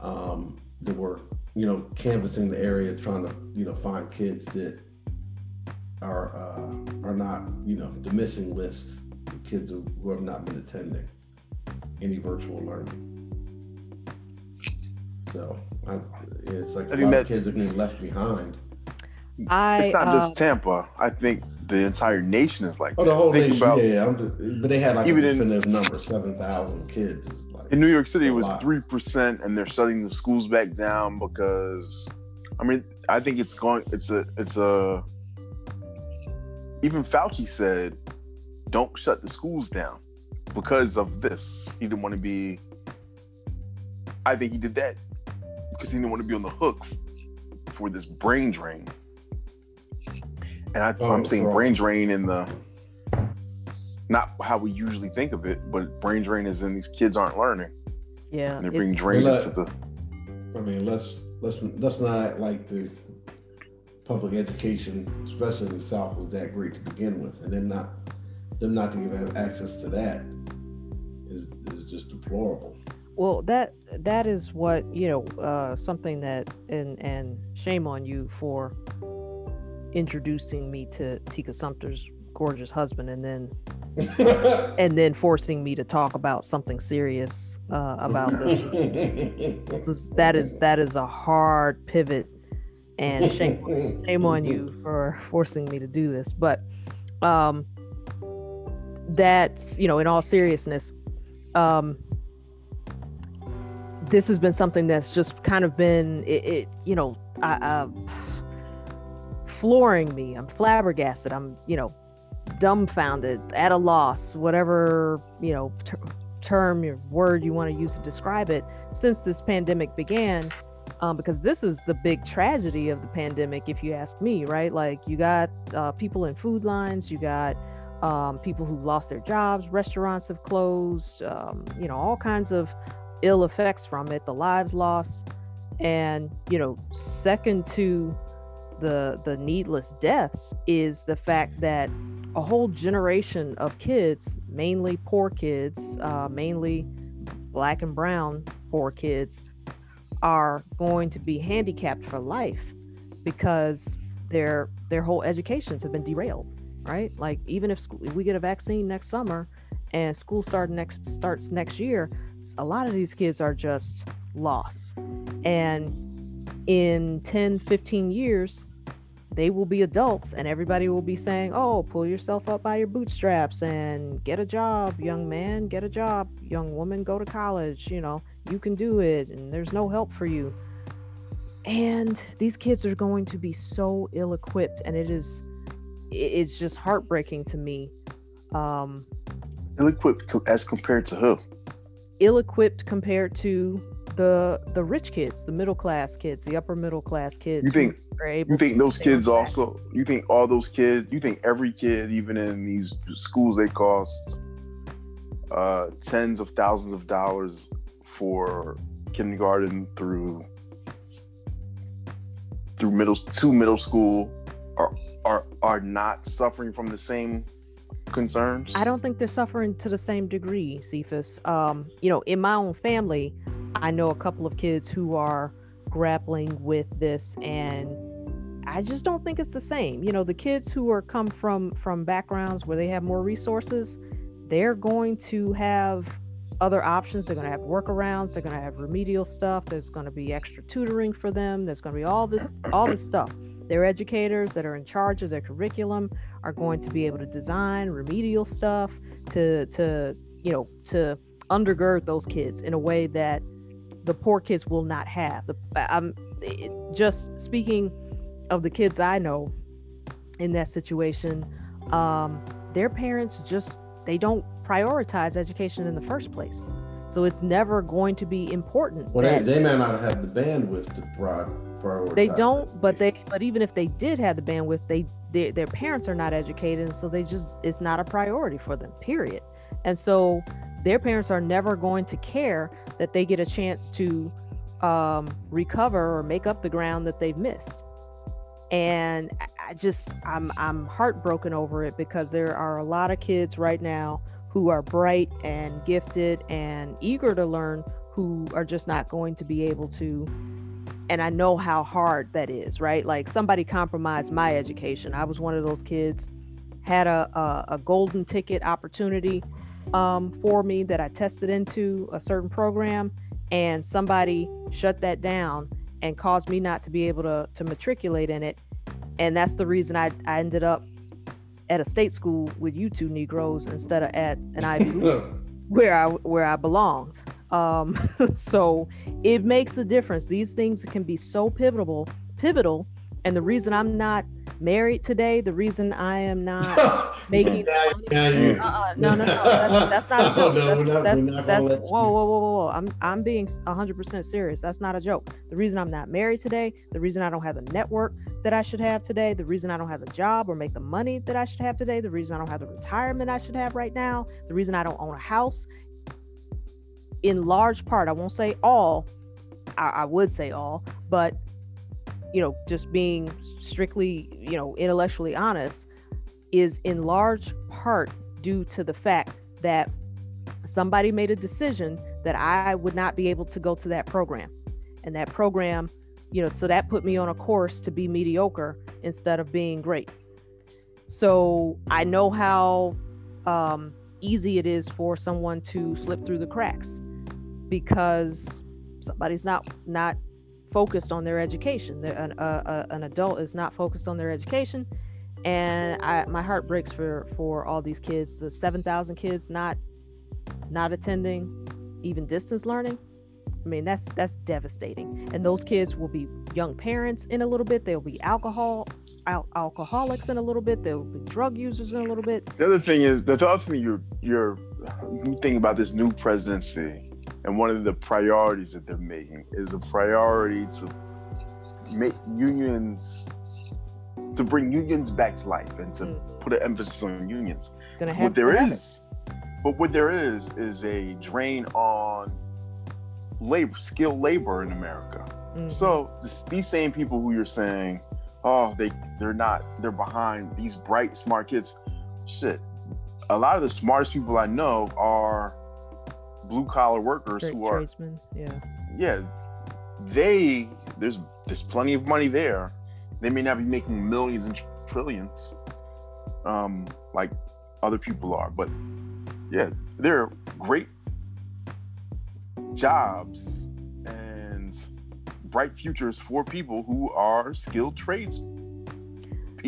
S2: um, that were, you know, canvassing the area, trying to, you know, find kids that are uh, are not you know the missing list of kids who, have not been attending any virtual learning. So I, it's like a lot that, of kids are getting left behind.
S3: I,
S4: it's not uh, just Tampa. I think the entire nation is like.
S2: Oh, the whole Think nation. About, yeah, just, but they had like even a definitive in, number, seven thousand kids.
S4: Like in New York City, it was three percent, and they're shutting the schools back down because, I mean, I think it's going. It's a. It's a even Fauci said, don't shut the schools down because of this. He didn't want to be. I think he did that because he didn't want to be on the hook for this brain drain. And I, am saying brain drain in the not how we usually think of it, but brain drain is in these kids aren't learning.
S3: Yeah,
S4: and they're being drained into the.
S2: I mean, let's let's let's not like the public education, especially in the South, was that great to begin with, and then not them not to give access to that is is just deplorable.
S3: Well, that that is what you know, uh, something that and and shame on you for introducing me to Tika Sumpter's gorgeous husband, and then and then forcing me to talk about something serious uh, about this. this is, that is that is a hard pivot and shame shame on you for forcing me to do this but um that's you know in all seriousness um this has been something that's just kind of been it, it you know I, uh, flooring me i'm flabbergasted i'm you know dumbfounded at a loss whatever you know ter- term or word you want to use to describe it since this pandemic began um, because this is the big tragedy of the pandemic, if you ask me, right? Like you got uh, people in food lines, you got um, people who lost their jobs, restaurants have closed, um, you know, all kinds of ill effects from it, the lives lost, and you know, second to the the needless deaths is the fact that a whole generation of kids, mainly poor kids, uh, mainly black and brown poor kids, are going to be handicapped for life because their their whole educations have been derailed right? Like even if, school, if we get a vaccine next summer and school start next starts next year a lot of these kids are just lost. And in 10 15 years they will be adults and everybody will be saying oh pull yourself up by your bootstraps and get a job young man get a job young woman go to college you know you can do it and there's no help for you. And these kids are going to be so ill equipped and it is it's just heartbreaking to me um
S4: ill equipped as compared to who?
S3: Ill equipped compared to the the rich kids the middle class kids the upper middle class kids
S4: you think you think those kids also you think all those kids you think every kid even in these schools they cost uh tens of thousands of dollars for kindergarten through through middle to middle school are are are not suffering from the same concerns?
S3: I don't think they're suffering to the same degree, Cephas. Um, you know, in my own family, I know a couple of kids who are grappling with this and I just don't think it's the same. You know, the kids who are come from from backgrounds where they have more resources, they're going to have other options. They're going to have workarounds. They're going to have remedial stuff. There's going to be extra tutoring for them. There's going to be all this all this stuff. Their educators that are in charge of their curriculum are going to be able to design remedial stuff to to you know to undergird those kids in a way that the poor kids will not have. The, I'm it, just speaking of the kids I know in that situation. Um, their parents just they don't prioritize education in the first place. So it's never going to be important.
S2: Well, they, they may not have the bandwidth to prod, prioritize.
S3: they don't but they but even if they did have the bandwidth they their, their parents are not educated and so they just it's not a priority for them period and so their parents are never going to care that they get a chance to um, recover or make up the ground that they've missed and I- just i'm i'm heartbroken over it because there are a lot of kids right now who are bright and gifted and eager to learn who are just not going to be able to and I know how hard that is, right? Like somebody compromised my education. I was one of those kids, had a a, a golden ticket opportunity um, for me that I tested into a certain program, and somebody shut that down and caused me not to be able to to matriculate in it, and that's the reason I I ended up at a state school with you two Negroes instead of at an Ivy League where I where I belonged. Um, so it makes a difference. These things can be so pivotal, pivotal. And the reason I'm not married today, the reason I am not making
S2: Now- now you-
S3: uh, no, no, no, that's, that's not a
S2: Oh,
S3: joke.
S2: no,
S3: that's,
S2: not-
S3: that's,
S2: we're
S3: that's whoa, whoa, whoa, whoa, whoa. I'm, I'm being 100% serious. That's not a joke. The reason I'm not married today, the reason I don't have the network that I should have today, the reason I don't have a job or make the money that I should have today, the reason I don't have the retirement I should have right now, the reason I don't own a house, in large part, I won't say all, I, I would say all, but you know, just being strictly, you know, intellectually honest, is in large part due to the fact that somebody made a decision that I would not be able to go to that program. And that program, you know, so that put me on a course to be mediocre instead of being great. So I know how um, easy it is for someone to slip through the cracks because somebody's not not focused on their education. An, uh, uh, an adult is not focused on their education, and I, my heart breaks for for all these kids. The seven thousand kids not not attending, even distance learning. I mean, that's that's devastating. And those kids will be young parents in a little bit. They'll be alcohol al- alcoholics in a little bit. They'll be drug users in a little bit.
S4: The other thing is the other thing you're you're you think about this new presidency, and one of the priorities that they're making is a priority to make unions to bring unions back to life and to
S3: Mm.
S4: put an emphasis on unions.
S3: Gonna have
S4: what there
S3: to have it.
S4: is, but what there is is a drain on labor, skilled labor in America.
S3: Mhm.
S4: So this, these same people who you're saying, oh, they they're not, they're behind these bright, smart kids. Shit, a lot of the smartest people I know are blue collar workers
S3: Tra-
S4: who are,
S3: tradesmen, yeah.
S4: yeah, they there's there's plenty of money there. They may not be making millions and trillions, um, like other people are, but yeah, they're great jobs and bright futures for people who are skilled trades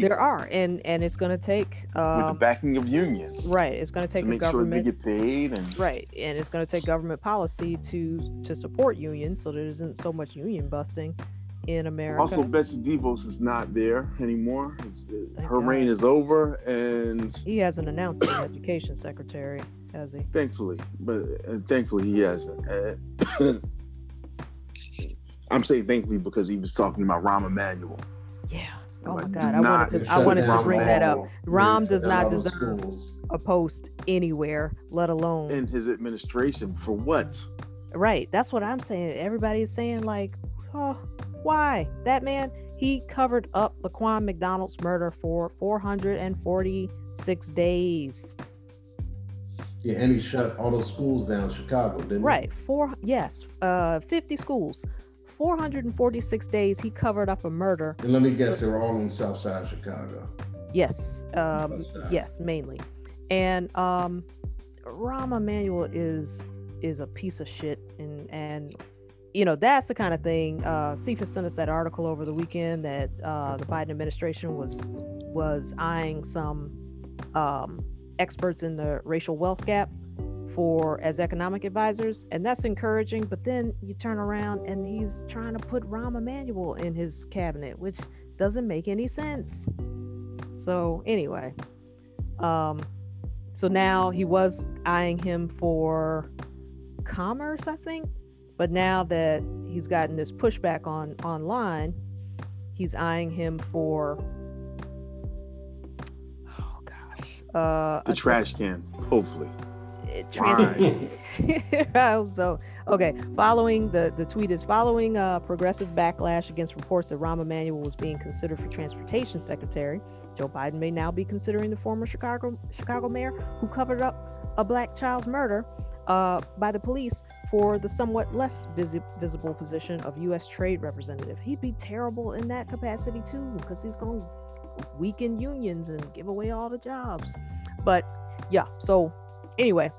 S4: people
S3: There are, and and it's going to take
S4: with the
S3: um,
S4: backing of unions.
S3: right. It's going to take
S4: government
S3: To
S4: make sure they get paid and
S3: right, and it's going to take government policy to to support unions, so there isn't so much union busting in America.
S4: also Betsy DeVos is not there anymore. It's-
S3: Thank
S4: her
S3: God.
S4: reign is over and
S3: he hasn't announced an education secretary, has he?
S4: thankfully, but uh, thankfully he hasn't. Uh, I'm saying thankfully because he was talking about Rahm Emanuel.
S3: Yeah. Oh my
S4: Like, do
S3: God, I wanted to I wanted to bring that up.
S2: Rahm
S3: does not deserve- A post anywhere, let alone
S4: in his administration for what?
S3: Right. That's what I'm saying. Everybody is saying like, oh, why? That man, he covered up Laquan McDonald's murder for 446 days.
S2: Yeah, and he shut all those schools down in Chicago, didn't
S3: Right. Four yes, uh 50 schools. 446 days he covered up a murder.
S2: And let me guess, they were all on the south side of Chicago.
S3: Yes. Um yes, mainly. And um Rahm Emanuel is is a piece of shit and and you know that's the kind of thing uh Cephas sent us that article over the weekend that uh the Biden administration was was eyeing some um experts in the racial wealth gap for as economic advisors and that's encouraging but then you turn around and he's trying to put Rahm Emanuel in his cabinet which doesn't make any sense so anyway um so now he was eyeing him for commerce i think but now that he's gotten this pushback on online he's eyeing him for oh gosh uh
S4: The trash can, hopefully.
S3: It trans- so. Okay. Following the the tweet is following uh, progressive backlash against reports that Rahm Emanuel was being considered for transportation secretary. Joe Biden may now be considering the former Chicago Chicago mayor who covered up a black child's murder uh, by the police for the somewhat less visi- visible position of U.S. Trade Representative. He'd be terrible in that capacity too, because he's going to weaken unions and give away all the jobs. But yeah, so anyway,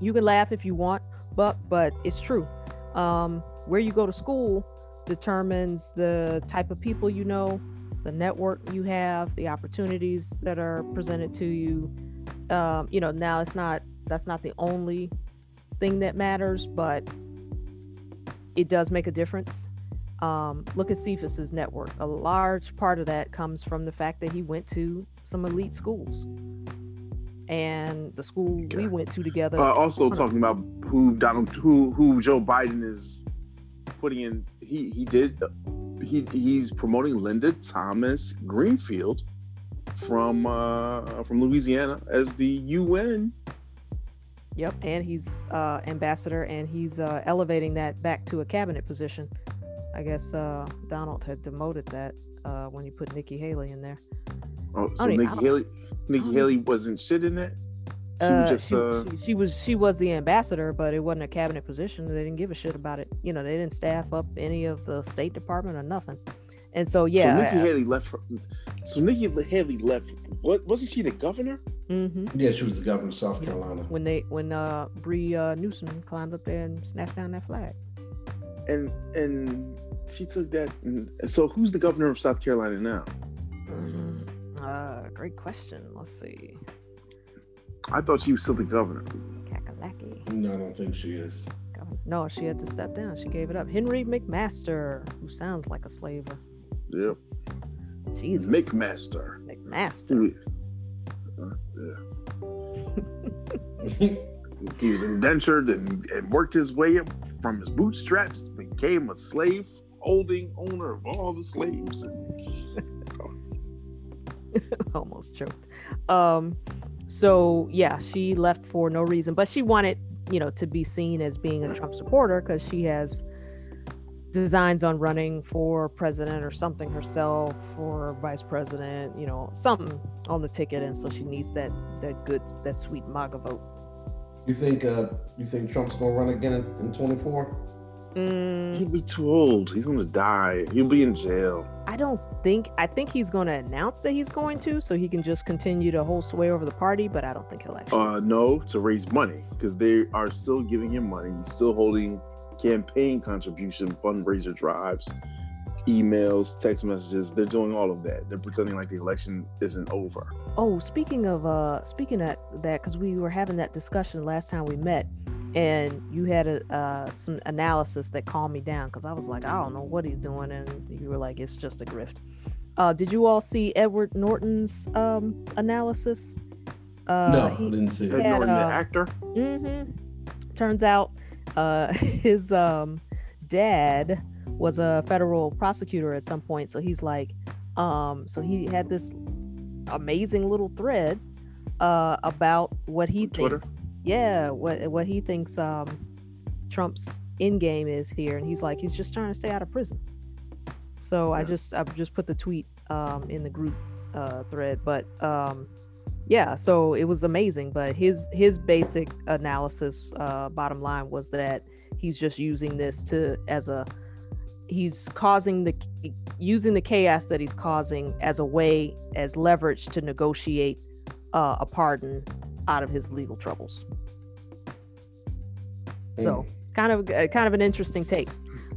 S3: you can laugh if you want, but but it's true. Um, where you go to school determines the type of people you know, the network you have, the opportunities that are presented to you. Um, you know, now it's not that's not the only thing that matters, but it does make a difference. Um, look at Cephas's network. A large part of that comes from the fact that he went to some elite schools, and the school we went to together.
S4: Uh, also talking about who Donald, who who Joe Biden is putting in. He he did. He he's promoting Linda Thomas Greenfield from uh from Louisiana as the UN.
S3: Yep, and he's uh, ambassador, and he's uh, elevating that back to a cabinet position. I guess uh, Donald had demoted that uh, when you put Nikki Haley in there.
S4: Oh, so
S3: I mean,
S4: Nikki Haley, Nikki Haley wasn't shit in that. She
S3: Uh,
S4: was just
S3: she,
S4: uh,
S3: she, she was she was the ambassador, but it wasn't a cabinet position. They didn't give a shit about it. You know, they didn't staff up any of the State Department or nothing. And so yeah,
S4: So Nikki Haley left. Her, so Nikki Haley left. What wasn't she the governor?
S3: hmm
S2: Yeah, she was the governor of South Carolina.
S3: when they when uh Bree uh, Newsome climbed up there and snatched down that flag.
S4: And and she took that. And, so who's the governor of South Carolina now?
S3: Uh, great question. Let's see.
S4: I thought she was still the governor.
S3: Kakalaki.
S2: No, I don't think she is.
S3: No, she had to step down. She gave it up. Henry McMaster, who sounds like a slaver.
S4: Yep.
S3: Jesus.
S4: McMaster.
S3: McMaster.
S4: Who is- uh, yeah. He was indentured and, and worked his way up from his bootstraps, became a slave holding owner of all the slaves.
S3: Almost choked. Um, so yeah, she left for no reason, but she wanted, you know, to be seen as being a Trump supporter because she has designs on running for president or something herself or vice president, you know, something on the ticket, and so she needs that that good, that sweet MAGA vote.
S2: You think uh you think Trump's gonna run again in, in 24?
S3: Mm,
S4: He'll be too old. He's gonna die. He'll be in jail.
S3: I don't think. I think he's going to announce that he's going to, so he can just continue to hold sway over the party. But I don't think he'll actually.
S4: Uh, no, to raise money because they are still giving him money. He's still holding campaign contribution fundraiser drives, emails, text messages. They're doing all of that. They're pretending like the election isn't over.
S3: Oh, speaking of uh, speaking of that, because we were having that discussion last time we met, and you had a uh, some analysis that calmed me down because I was like, I don't know what he's doing, and you were like, it's just a grift. Uh, did you all see Edward Norton's um, analysis? Uh,
S2: no, I didn't see
S4: Ed
S2: it.
S3: had,
S4: Norton, the
S3: uh,
S4: actor.
S3: Mm-hmm. Turns out, uh, his um, dad was a federal prosecutor at some point. So he's like, um, so he had this amazing little thread uh, about what he
S4: On Twitter?
S3: thinks. Yeah, what what he thinks um, Trump's end game is here, and he's like, he's just trying to stay out of prison. So I just I just put the tweet um, in the group uh, thread, but um, yeah so it was amazing. But his his basic analysis uh bottom line was that he's just using this to as a he's causing the using the chaos that he's causing as a way as leverage to negotiate uh, a pardon out of his legal troubles so kind of uh, kind of an interesting take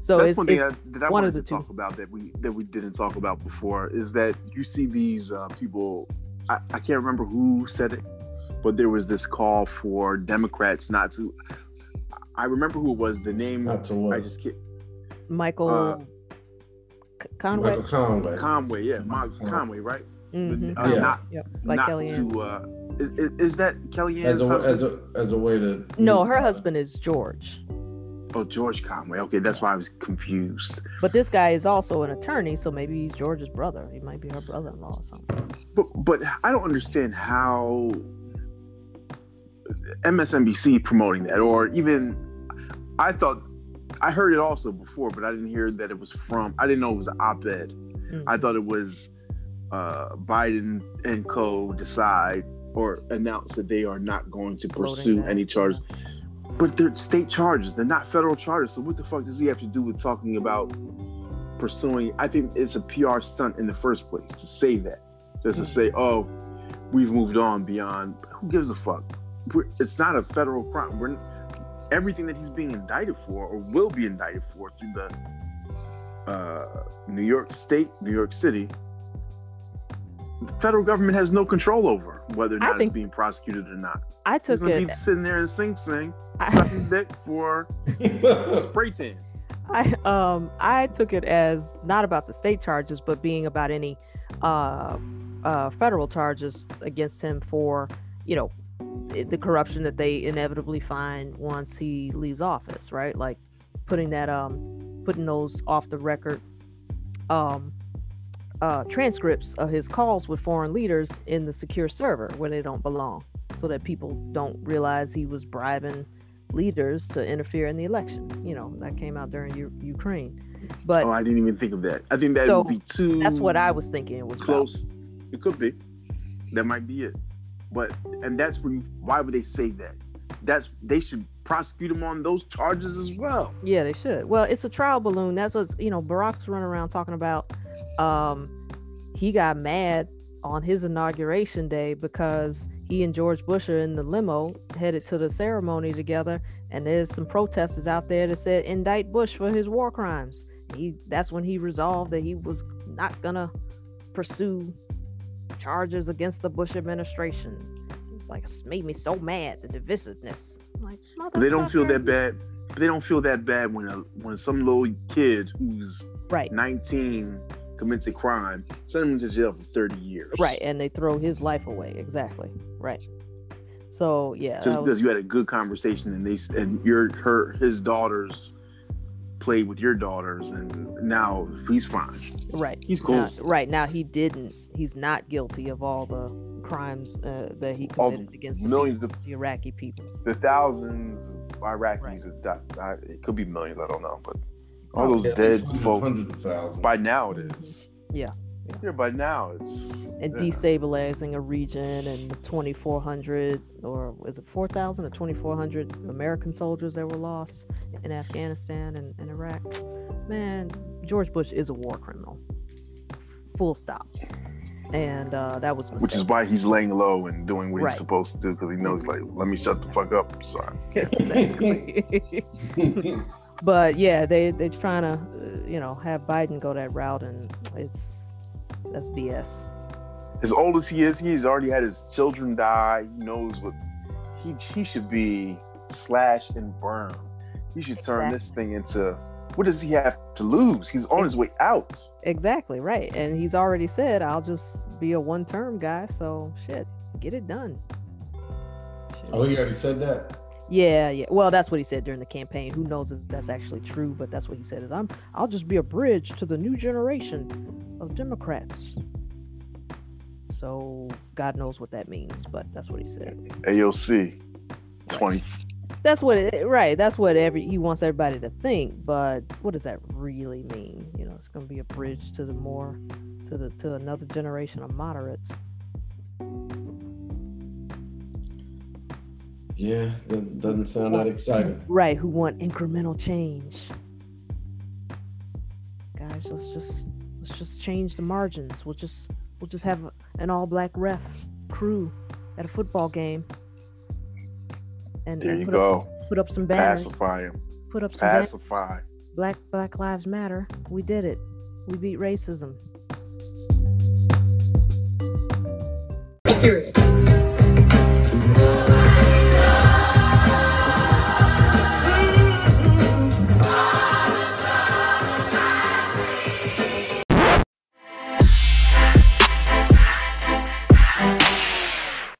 S3: so
S4: That's
S3: it's,
S4: one
S3: it's-
S4: I, that I
S3: one
S4: wanted
S3: of the
S4: to
S3: two.
S4: talk about that we that we didn't talk about before is that you see these uh, people. I, I can't remember who said it, but there was this call for Democrats not to. I remember who it was. The name
S2: Not to what?
S4: I just can't.
S3: michael
S4: uh,
S3: conway
S2: Michael Conway.
S4: Conway, yeah, Mark
S2: Conway.
S4: Conway, right?
S3: Mhm.
S4: Uh,
S2: Yeah.
S4: Not,
S3: Yep. like
S4: not
S3: kellyanne
S4: to. Uh, is, is that
S2: as a,
S4: husband?
S2: as a as a way to
S3: no her husband is george
S4: oh, George Conway. Okay, that's why I was confused.
S3: But this guy is also an attorney, so maybe he's George's brother. He might be her brother-in-law or something.
S4: But but I don't understand how MSNBC promoting that, or even I thought I heard it also before, but I didn't hear that it was from. I didn't know it was an op-ed.
S3: Mm.
S4: I thought it was uh, Biden and co decide or announce that they are not going to pursue any charges. But they're state charges. They're not federal charges. So what the fuck does he have to do with talking about pursuing? I think it's a PR stunt in the first place to say that, just to say, "Oh, we've moved on beyond." Who gives a fuck? We're, it's not a federal crime. We're everything that he's being indicted for or will be indicted for through the uh, New York State, New York City. The federal government has no control over whether or not
S3: think-
S4: it's being prosecuted or not.
S3: I took
S4: gonna
S3: it.
S4: be sitting there in Sing Sing,
S3: I,
S4: sucking dick for spray tan.
S3: I um I took it as not about the state charges, but being about any uh uh federal charges against him for you know the corruption that they inevitably find once he leaves office, right? Like putting that um putting those off the record um uh transcripts of his calls with foreign leaders in the secure server where they don't belong, so that people don't realize he was bribing leaders to interfere in the election. You know, that came out during U- Ukraine. But
S4: Oh, I didn't even think of that. I think that
S3: So,
S4: would be too.
S3: that's what I was thinking it was about.
S4: close. It could be. That might be it. But and that's why would they say that? That's they should prosecute him on those charges as well.
S3: Yeah, they should. Well, it's a trial balloon. That's what's you know, Barack's running around talking about um he got mad on his inauguration day because he and George Bush are in the limo headed to the ceremony together and there's some protesters out there that said indict Bush for his war crimes. He that's when he resolved that he was not gonna pursue charges against the Bush administration. It's like it made me so mad the divisiveness. I'm like
S4: They don't feel that bad. They don't feel that bad when a when some little kid who's
S3: right
S4: 19 commits a crime, send him to jail for 30 years.
S3: right and they throw his life away exactly right so yeah
S4: Just
S3: that
S4: because
S3: was-
S4: you had a good conversation and they and your her his daughters played with your daughters and now he's fine.
S3: right
S4: He's cool.
S3: now, right now he didn't he's not guilty of all the crimes uh, that he committed against the
S4: millions of
S3: people- iraqi people
S4: the thousands of Iraqis
S3: Right.
S4: that died. It could be millions. I don't know, but all those
S2: At
S4: dead
S2: least hundreds-
S4: folk.
S2: Hundreds of thousands.
S4: By now it is.
S3: Yeah, yeah.
S4: Yeah, by now it's.
S3: and
S4: yeah.
S3: destabilizing a region and 2400 or is it 4000 or 2400 american soldiers that were lost in afghanistan and, and iraq man george bush is a war criminal full stop and uh, that was a
S4: Which is why he's laying low and doing what
S3: Right.
S4: he's supposed to do because he knows, like, let me shut the fuck up. Sorry.
S3: exactly. but yeah, they they're trying to, uh, you know, have Biden go that route, and it's that's BS.
S4: As old as he is, he's already had his children die. He knows what he he should be slashed and burned. He should turn this thing into what does he have to lose? He's on his way out.
S3: Exactly right, and he's already said, "I'll just be a one-term guy." So shit, get it done. Shit.
S2: oh, he already said that.
S3: Yeah, yeah. Well, that's what he said during the campaign. Who knows if that's actually true? But that's what he said. Is I'm I'll just be a bridge to the new generation of Democrats. So God knows what that means, but that's what he said.
S4: AOC, twenty.
S3: That's what it right. That's what every he wants everybody to think. But what does that really mean? You know, it's going to be a bridge to the more to the to another generation of moderates.
S2: Yeah, that doesn't sound that exciting.
S3: Right, who want incremental change. Guys, let's just let's just change the margins. We'll just we'll just have an all black ref crew at a football game. And,
S4: There
S3: and
S4: you
S3: put
S4: go.
S3: Up, put up some banners.
S4: Pacify him.
S3: Put up some banners.
S4: Pacify.
S3: Black Black Lives Matter. We did it. We beat racism.
S1: Period.